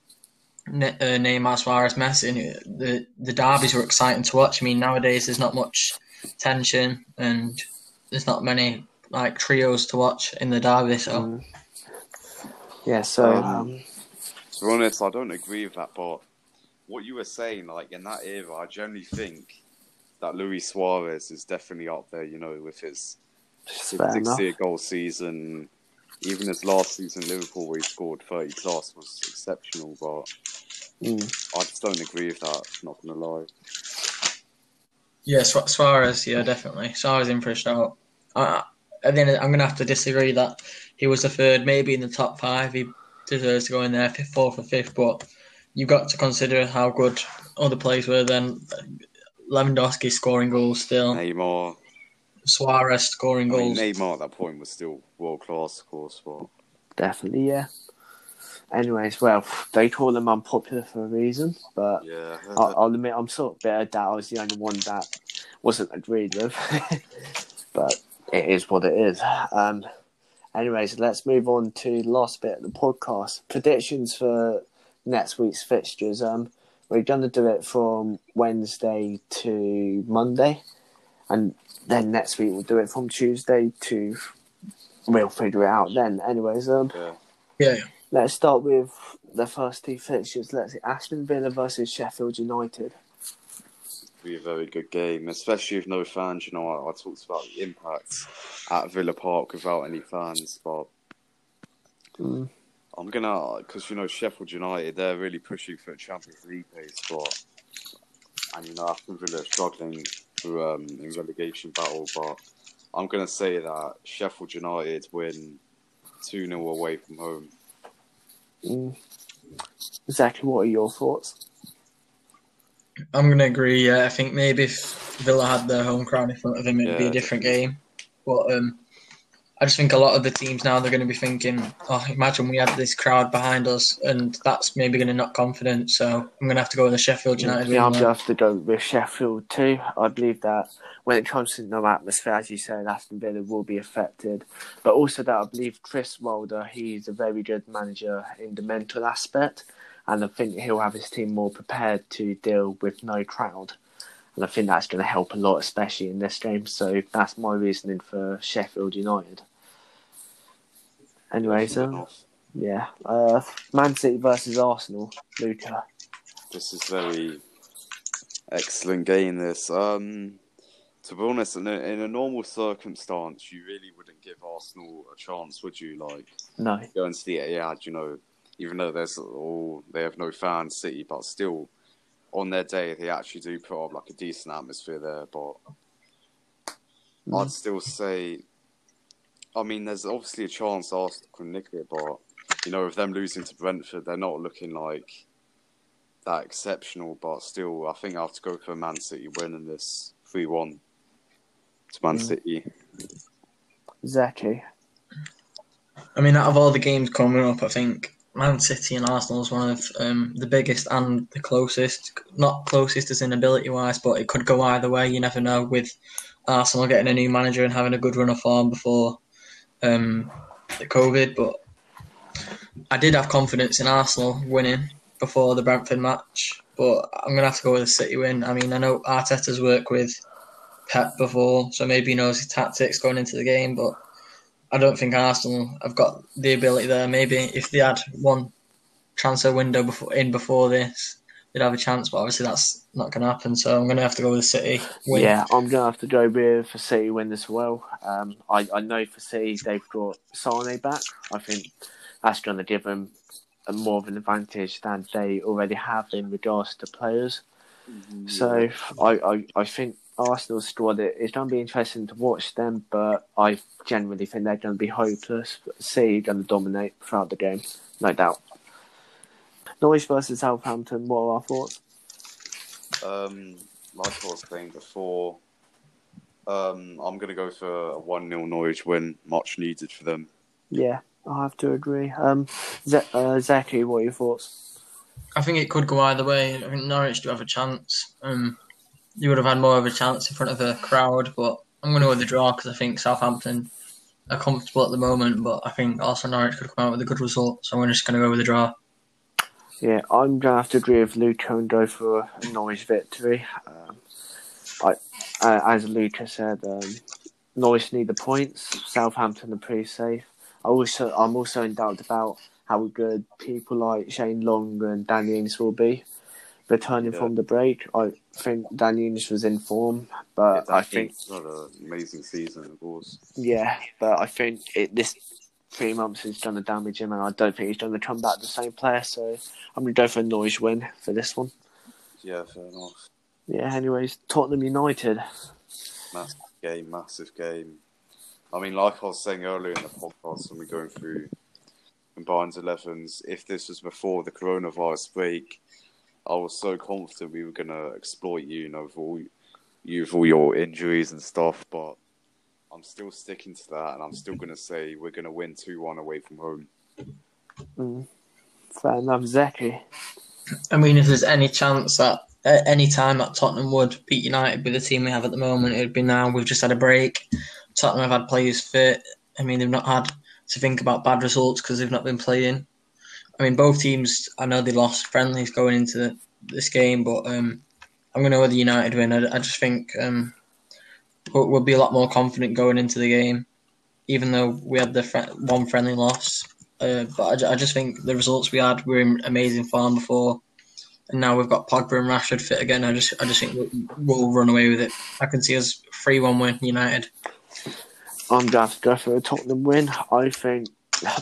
Ne- uh, Neymar, Suarez, Messi. And the the derbies were exciting to watch. I mean, nowadays there's not much tension and there's not many like trios to watch in the derby. So. Mm. Yeah, so Um, um, To be honest, I don't agree with that. But what you were saying, like in that era, I generally think that Luis Suarez is definitely up there. You know, with his it's 60 goal season. Even his last season, in Liverpool, where he scored 30 plus, was exceptional. But Mm. I just don't agree with that. Not gonna lie. Yeah, Suarez, yeah, definitely. Suarez in for a shout. I, I think I'm going to have to disagree that he was the third, maybe in the top five. He deserves to go in there, fifth, fourth, or fifth. But you've got to consider how good other players were then. Lewandowski scoring goals still. Neymar, Suarez scoring I mean, goals. Neymar at that point was still world class, of course. But Definitely, yeah. Anyways, well, they call them unpopular for a reason, but yeah, I'll, I'll admit I'm sort of bitter that I was the only one that wasn't agreed with. but it is what it is. Um, anyways, let's move on to the last bit of the podcast. Predictions for next week's fixtures. Um, we're going to do it from Wednesday to Monday, and then next week we'll do it from Tuesday to. We'll figure it out then. Anyways, um, yeah. Yeah, Let's start with the first two fixtures. Let's see, Aston Villa versus Sheffield United. be a very good game, especially with no fans. You know, I, I talked about the impact at Villa Park without any fans, but Mm. I'm gonna because you know Sheffield United they're really pushing for a Champions League place, but and you know Aston Villa are struggling through um, in relegation battle, but I'm gonna say that Sheffield United win two 0 away from home. Mm. Exactly. What are your thoughts? I'm going to agree. Yeah, I think maybe if Villa had their home crowd in front of them, it'd be a different game. But um, I just think a lot of the teams now they're going to be thinking, "Oh, imagine we had this crowd behind us," and that's maybe going to knock confidence. So I'm going to have to go with the Sheffield United. Yeah, I'm going to have to go with Sheffield too. I believe that when it comes to no atmosphere, as you said, Aston Villa will be affected. But also that I believe Chris Wilder, he's a very good manager in the mental aspect. And I think he'll have his team more prepared to deal with no crowd. And I think that's going to help a lot, especially in this game. So that's my reasoning for Sheffield United. Anyway, um, yeah. Uh, Man City versus Arsenal. Luca. This is very excellent game. This, um, to be honest, in a, in a normal circumstance, you really wouldn't give Arsenal a chance, would you? Like No. going to the Yeah, you know, even though there's all they have no fans, City, but still, on their day, they actually do put up like a decent atmosphere there. But Mm. I'd still say, I mean, there's obviously a chance Arsenal can nick it, but you know, with them losing to Brentford, they're not looking like that exceptional. But still, I think I have to go for Man City winning this three-one to Man Mm. City. Zeki. I mean, out of all the games coming up, I think Man City and Arsenal is one of um, the biggest and the closest. Not closest as in ability wise, but it could go either way. You never know with Arsenal getting a new manager and having a good run of form before um, the COVID. But I did have confidence in Arsenal winning before the Brentford match, but I'm gonna have to go with a City win. I mean, I know Arteta's worked with Pep before, so maybe he knows his tactics going into the game, but. I don't think Arsenal have got the ability there. Maybe if they had one transfer window before in before this, they'd have a chance. But obviously, that's not going to happen. So I'm going to have to go with City. Win. Yeah, I'm gonna have to go with for City win as well. Um, I, I know for City they've got Sane back. I think that's going to give them a more of an advantage than they already have in regards to players. So I, I, I think Arsenal's squad it, it's going to be interesting to watch them, but I generally think they're going to be hopeless. City going to dominate throughout the game, no doubt. Norwich versus Southampton. What are our thoughts? Um, like I was saying before, um, I'm going to go for a 1 0 Norwich win, much needed for them. Yeah, I have to agree. Um, Z- uh, Zeki, what are your thoughts? I think it could go either way. I think Norwich do have a chance. Um, you would have had more of a chance in front of a crowd, but I'm going to go with the draw because I think Southampton are comfortable at the moment. But I think also Norwich could come out with a good result. So I'm just going to go with the draw. Yeah, I'm gonna have to agree with Luca and go for a Norwich victory. Um, I, uh, as Luca said, um, Norwich need the points. Southampton are pretty safe. I also, I'm also in doubt about how good people like Shane Long and Danny Ings will be returning Yeah. from the break. I think Danny Ings was in form, but Yeah, I think It's not an amazing season, of course. yeah, but I think it, this three months has done the damage him, and I don't think he's going to come back the same player. So I'm going to go for a noise win for this one. Yeah, fair enough. Yeah. Anyways, Tottenham United. Massive game, massive game. I mean, like I was saying earlier in the podcast when we we're going through combined 11s, if this was before the coronavirus break, I was so confident we were going to exploit you, you know, with all, you with all your injuries and stuff, but I'm still sticking to that, and I'm still going to say we're going to win 2 1 away from home. Mm. Fair enough, Zeki. I mean, if there's any chance that at any time that Tottenham would beat United with the team we have at the moment, it would be now. We've just had a break. Tottenham have had players fit. I mean, they've not had to think about bad results because they've not been playing. I mean, both teams, I know they lost friendlies going into the, this game, but um, I'm going to go with the United win. I, I just think um, we'll, we'll be a lot more confident going into the game, even though we had the fr- one friendly loss. Uh, but I, I just think the results we had were in amazing form before, and now we've got Pogba and Rashford fit again. I just I just think we'll, we'll run away with it. I can see us three one win United. I'm going to go for a Tottenham win. I think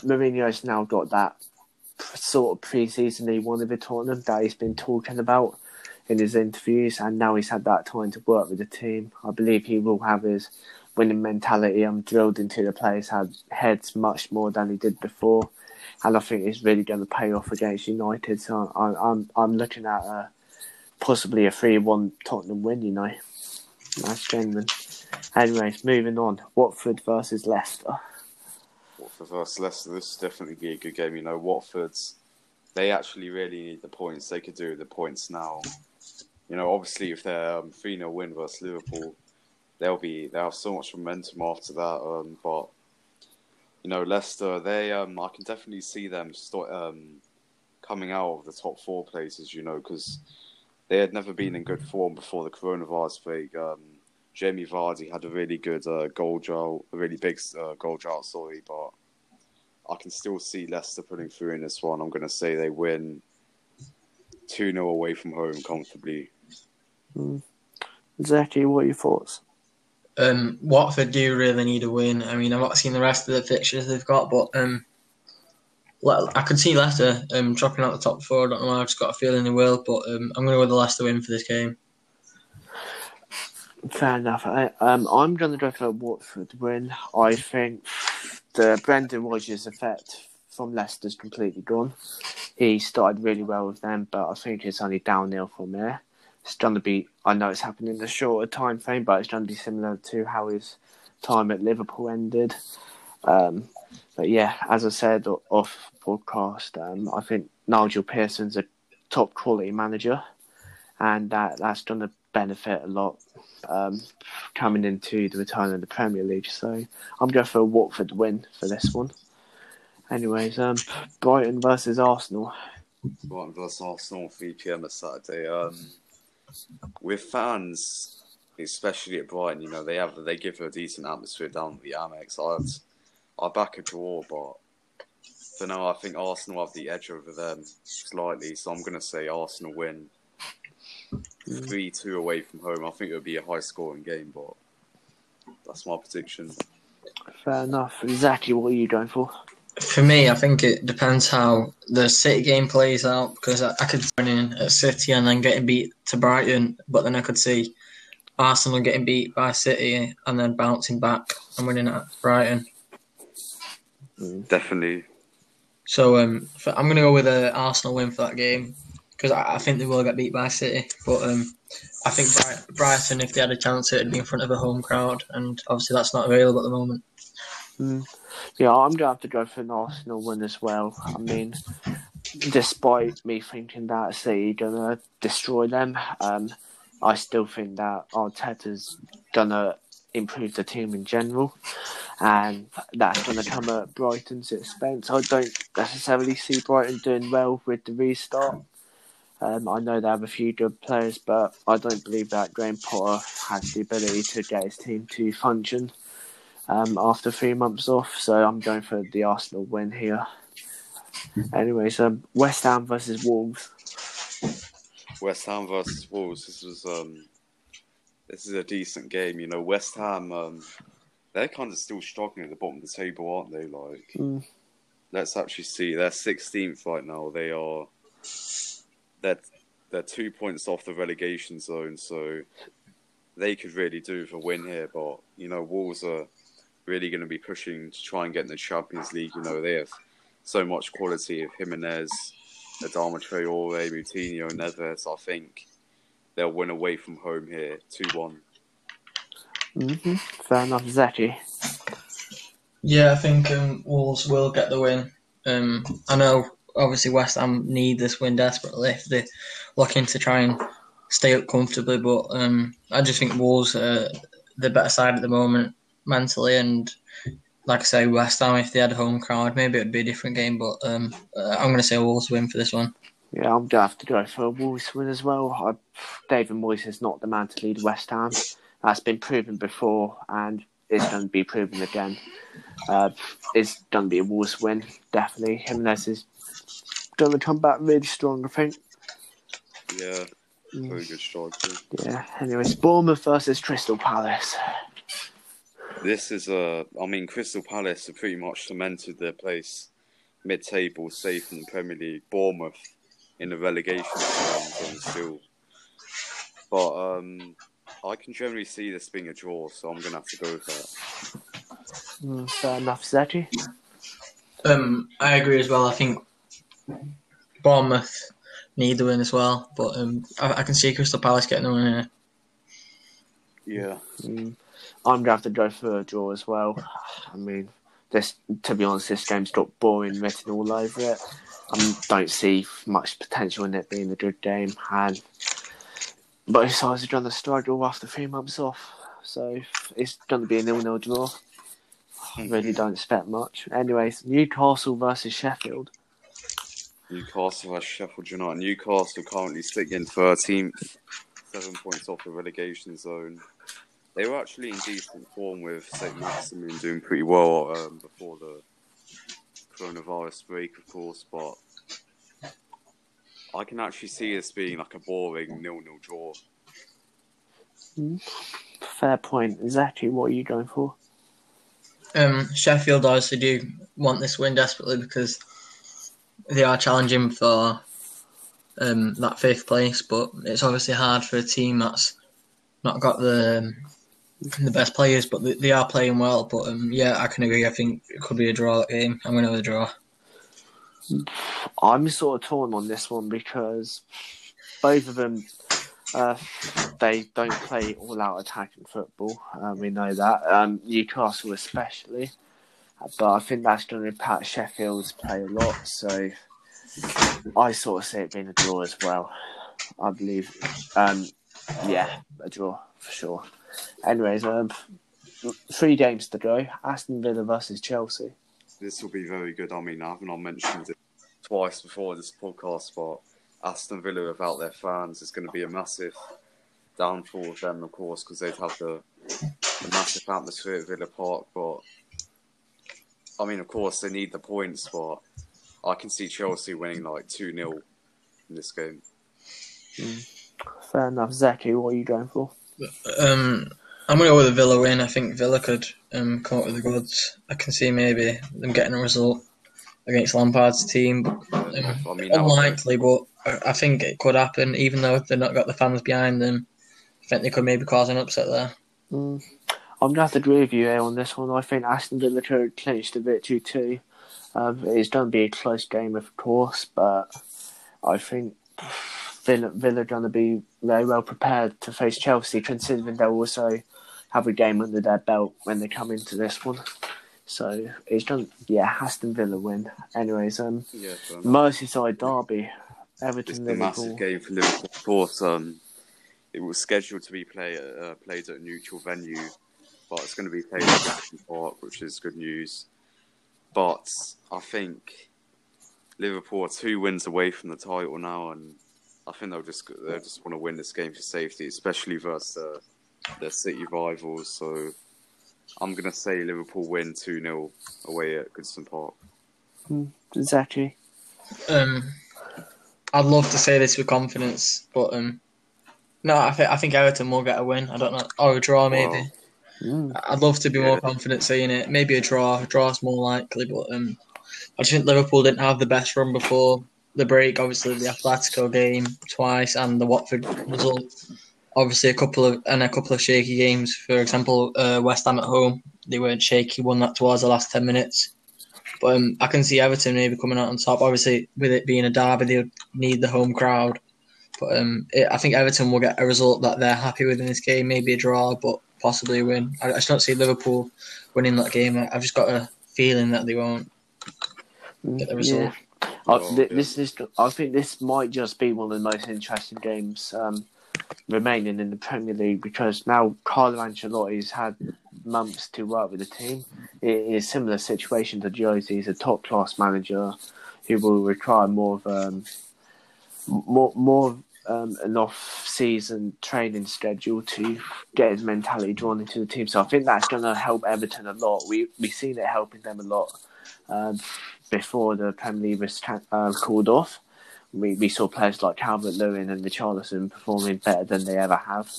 Mourinho's now got that sort of pre-season he wanted with Tottenham that he's been talking about in his interviews, and now he's had that time to work with the team. I believe he will have his winning mentality um, drilled into the players' head, heads much more than he did before, and I think it's really going to pay off against United. So I, I'm I'm looking at a possibly a 3 1 Tottenham win, you know. That's genuine. Anyways, moving on. Watford versus Leicester. Watford versus Leicester, this is definitely be a good game. You know, Watford's they actually really need the points. They could do the points now. You know, obviously, if they're um, 3 0 win versus Liverpool, they'll be they'll have so much momentum after that. Um, but you know, Leicester, they um, I can definitely see them um, coming out of the top four places. You know, because they had never been in good form before the coronavirus break. Um, Jamie Vardy had a really good uh, goal drought, a really big uh, goal drought, sorry, but I can still see Leicester putting through in this one. I'm going to say they win 2 0 away from home comfortably. Mm. Zeki, what are your thoughts? Um, Watford do really need a win. I mean, I've not seen the rest of the fixtures they've got, but um, I could see Leicester um, dropping out the top four. I don't know why, I've just got a feeling they will, but um, I'm going to go with the Leicester win for this game. Fair enough. I, um, I'm going to go for a Watford win. I think the Brendan Rodgers effect from Leicester's completely gone. He started really well with them, but I think it's only downhill from there. It's going to be, I know it's happened in a shorter time frame, but it's going to be similar to how his time at Liverpool ended. Um, but yeah, as I said off podcast, um, I think Nigel Pearson's a top quality manager, and that that's going to benefit a lot um, coming into the return of the Premier League. So I'm going for a Watford win for this one. Anyways, um, Brighton versus Arsenal. Brighton versus Arsenal, 3 pm on Saturday. Um, with fans, especially at Brighton, you know they have they give a decent atmosphere down at the Amex. I'd I back a draw, but for now I think Arsenal have the edge over them slightly. So I'm going to say Arsenal win three two away from home. I think it would be a high scoring game, but that's my prediction. Fair enough. Exactly what are you going for? For me, I think it depends how the City game plays out because I, I could run in at City and then getting beat to Brighton, but then I could see Arsenal getting beat by City and then bouncing back and winning at Brighton. Definitely. So um, I'm going to go with an Arsenal win for that game because I, I, think they will get beat by City. But um, I think Brighton, if they had a chance, it'd be in front of a home crowd, and obviously that's not available at the moment. Mm. Yeah, I'm gonna have to go for an Arsenal win as well. I mean, despite me thinking that City are gonna destroy them, um, I still think that Arteta's gonna improve the team in general, and that's gonna come at Brighton's expense. I don't necessarily see Brighton doing well with the restart. Um, I know they have a few good players, but I don't believe that Graham Potter has the ability to get his team to function um, after three months off. So I'm going for the Arsenal win here. Anyways, um, West Ham versus Wolves. West Ham versus Wolves. This was um, this is a decent game. You know, West Ham. Um, they're kind of still struggling at the bottom of the table, aren't they? Like, mm. let's actually see. They're 16th right now. They are they're they're two points off the relegation zone, so they could really do for a win here. But you know, Wolves are really going to be pushing to try and get in the Champions League. You know, they have so much quality of Jimenez, Adama Traore, Moutinho, Neves. I think they'll win away from home here, two one. Mm-hmm. Fair enough, Zeki. Yeah, I think um, Wolves will get the win. Um, I know obviously West Ham need this win desperately if they're looking to try and stay up comfortably. But um, I just think Wolves are the better side at the moment mentally, and like I say, West Ham if they had a home crowd, maybe it'd be a different game. But um, I'm going to say Wolves win for this one. Yeah, I'm gonna have to go for a Wolves win as well. I, David Moyes is not the man to lead West Ham. That's been proven before, and it's going to be proven again. Uh, it's going to be a Wolves win, definitely. Jimenez is going to come back really strong, I think. Yeah, mm. very good striker. Yeah, anyways, Bournemouth versus Crystal Palace. This is a, I mean, Crystal Palace have pretty much cemented their place mid-table, safe in the Premier League. Bournemouth in the relegation zone still, but um, I can generally see this being a draw, so I'm gonna have to go with that. Mm, fair enough, Zeki. Um, I agree as well. I think Bournemouth need the win as well. But um, I, I can see Crystal Palace getting the win here. Yeah. Mm. I'm gonna have to go for a draw as well. I mean, this to be honest, this game's got boring written all over it. I don't see much potential in it being a good game, and both sides are going to struggle after three months off. So it's going to be a nil-nil draw. I really don't expect much. Anyways, Newcastle versus Sheffield. Newcastle versus Sheffield United. Newcastle currently sitting in 13th, seven points off the relegation zone. They were actually in decent form with St. Maximin doing pretty well um, before the coronavirus break, of course, but I can actually see this being like a boring nil-nil draw. Fair point. Exactly what are you going for? Um, Sheffield obviously do want this win desperately because they are challenging for um, that fifth place, but it's obviously hard for a team that's not got the um, the best players, but they, are playing well. But um, yeah, I can agree. I think it could be a draw game. I'm going to have a draw. I'm sort of torn on this one because both of them uh, they don't play all out attacking football. Um, we know that. Um, Newcastle especially. But I think that's going to impact Sheffield's play a lot. So I sort of see it being a draw as well. I believe. Um, yeah, a draw for sure. Anyways, um, three games to go. Aston Villa versus Chelsea. This will be very good. I mean, I haven't mentioned it twice before this podcast, but Aston Villa without their fans is going to be a massive downfall of them, of course, because they'd have the, the massive atmosphere at Villa Park. But I mean, of course, they need the points, but I can see Chelsea winning like 2 0 in this game. Fair enough. Zeki, what are you going for? Um, I'm going to go with a Villa win. I think Villa could um, come up with the goods. I can see maybe them getting a result against Lampard's team. But, um, I mean, that was- unlikely, but I I think it could happen. Even though they've not got the fans behind them, I think they could maybe cause an upset there. Mm. I'm going to have to agree with you here on this one. I think Aston Villa could clinch the victory too. Um, it's going to be a close game, of course, but I think Villa, Villa are going to be very well prepared to face Chelsea, considering they'll also have a game under their belt when they come into this one. So it's going, yeah, Aston Villa win. Anyways, um, Yeah. Merseyside derby, It's Everton, a massive Liverpool. game for Liverpool. Of course, um, it was scheduled to be play, uh, played at a neutral venue, but it's going to be played at Jackson Park, which is good news. But I think Liverpool are two wins away from the title now, and I think they'll just they just want to win this game for safety, especially versus uh, their City rivals. So I'm going to say Liverpool win two 0 away at Goodison Park. Exactly. Um, I'd love to say this with confidence, but um, no, I think I think Everton will get a win. I don't know, or a draw maybe. Wow. Mm. I'd love to be more Yeah. confident saying it. Maybe a draw. A draw's more likely, but um, I just think Liverpool didn't have the best run before the break. Obviously, the Atletico game twice and the Watford result. Obviously, a couple of and a couple of shaky games. For example, uh, West Ham at home, they weren't shaky. Won that towards the last ten minutes. But um, I can see Everton maybe coming out on top. Obviously, with it being a derby, they would need the home crowd. But um, it, I think Everton will get a result that they're happy with in this game. Maybe a draw, but possibly win. I, I just don't see Liverpool winning that game. I, I've just got a feeling that they won't get the result. Yeah. I, th- yeah. this is. I think this might just be one of the most interesting games um, remaining in the Premier League because now Carlo Ancelotti's had months to work with the team. It is a similar situation to Josie. He's a top class manager who will require more of um, more more um, an off season training schedule to get his mentality drawn into the team. So I think that's going to help Everton a lot. We we've seen it helping them a lot um, before the Premier League was uh, called off. We, we saw players like Calvert Lewin and Richarlison performing better than they ever have.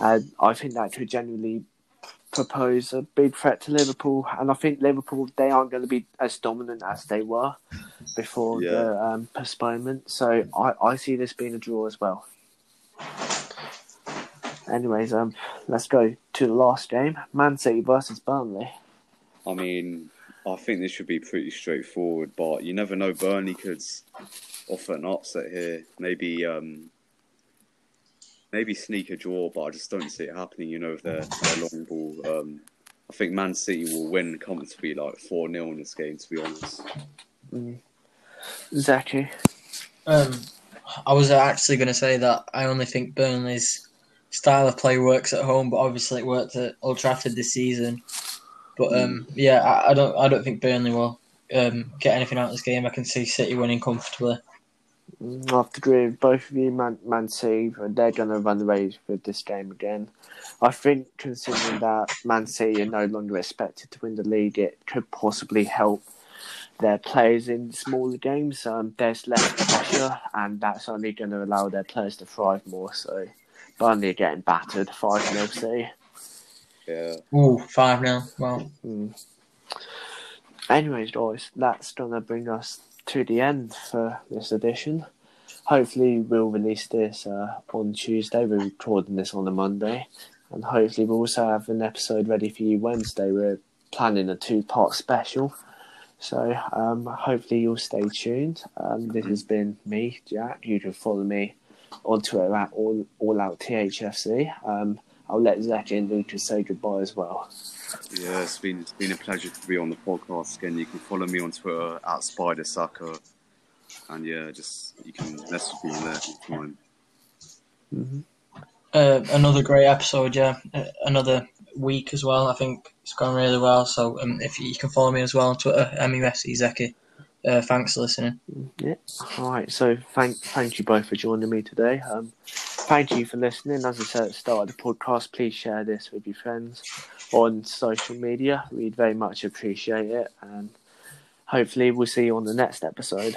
And I think that could genuinely propose a big threat to Liverpool. And I think Liverpool, they aren't going to be as dominant as they were before Yeah. the um, postponement. So I, I see this being a draw as well. Anyways, um, let's go to the last game: Man City versus Burnley. I mean, I think this should be pretty straightforward, but you never know. Burnley could offer an upset here. Maybe um, maybe sneak a draw, but I just don't see it happening. You know, with their, their long ball. Um, I think Man City will win comfortably, like four 0 in this game. To be honest. Mm. Zeki. Um, I was actually going to say that I only think Burnley's style of play works at home, but obviously it worked at Old Trafford this season. But um, yeah, I, I, don't, I don't think Burnley will um, get anything out of this game. I can see City winning comfortably. Mm, I have to agree with both of you, Man, Man City, they're going to run the race with this game again. I think, considering that Man City are no longer expected to win the league, it could possibly help their players in smaller games. Um, there's less pressure, and that's only going to allow their players to thrive more. So, Burnley are getting battered 5 0 City. Yeah. Ooh, 5 0. Wow. Mm. Anyways, guys, that's going to bring us to the end for this edition. Hopefully, we'll release this uh, on Tuesday. We're recording this on a Monday. And hopefully, we'll also have an episode ready for you Wednesday. We're planning a two part special. So, um, hopefully, you'll stay tuned. Um, this has been me, Jack. You can follow me on Twitter at all, all out THFC. Um, I'll let Zach and Lucas say goodbye as well. Yeah, it's been it's been a pleasure to be on the podcast again. You can follow me on Twitter at Spider Sucker, and yeah, just you can message me on there anytime. Mm-hmm. Uh, another great episode, yeah. Uh, another week as well. I think it's gone really well. So um, if you, you, can follow me as well on Twitter, MUFC Zeki. Uh, thanks for listening. Yeah. All right. So thank thank you both for joining me today. Um, thank you for listening. As I said at the start of the podcast, please share this with your friends on social media. We'd very much appreciate it, and hopefully we'll see you on the next episode.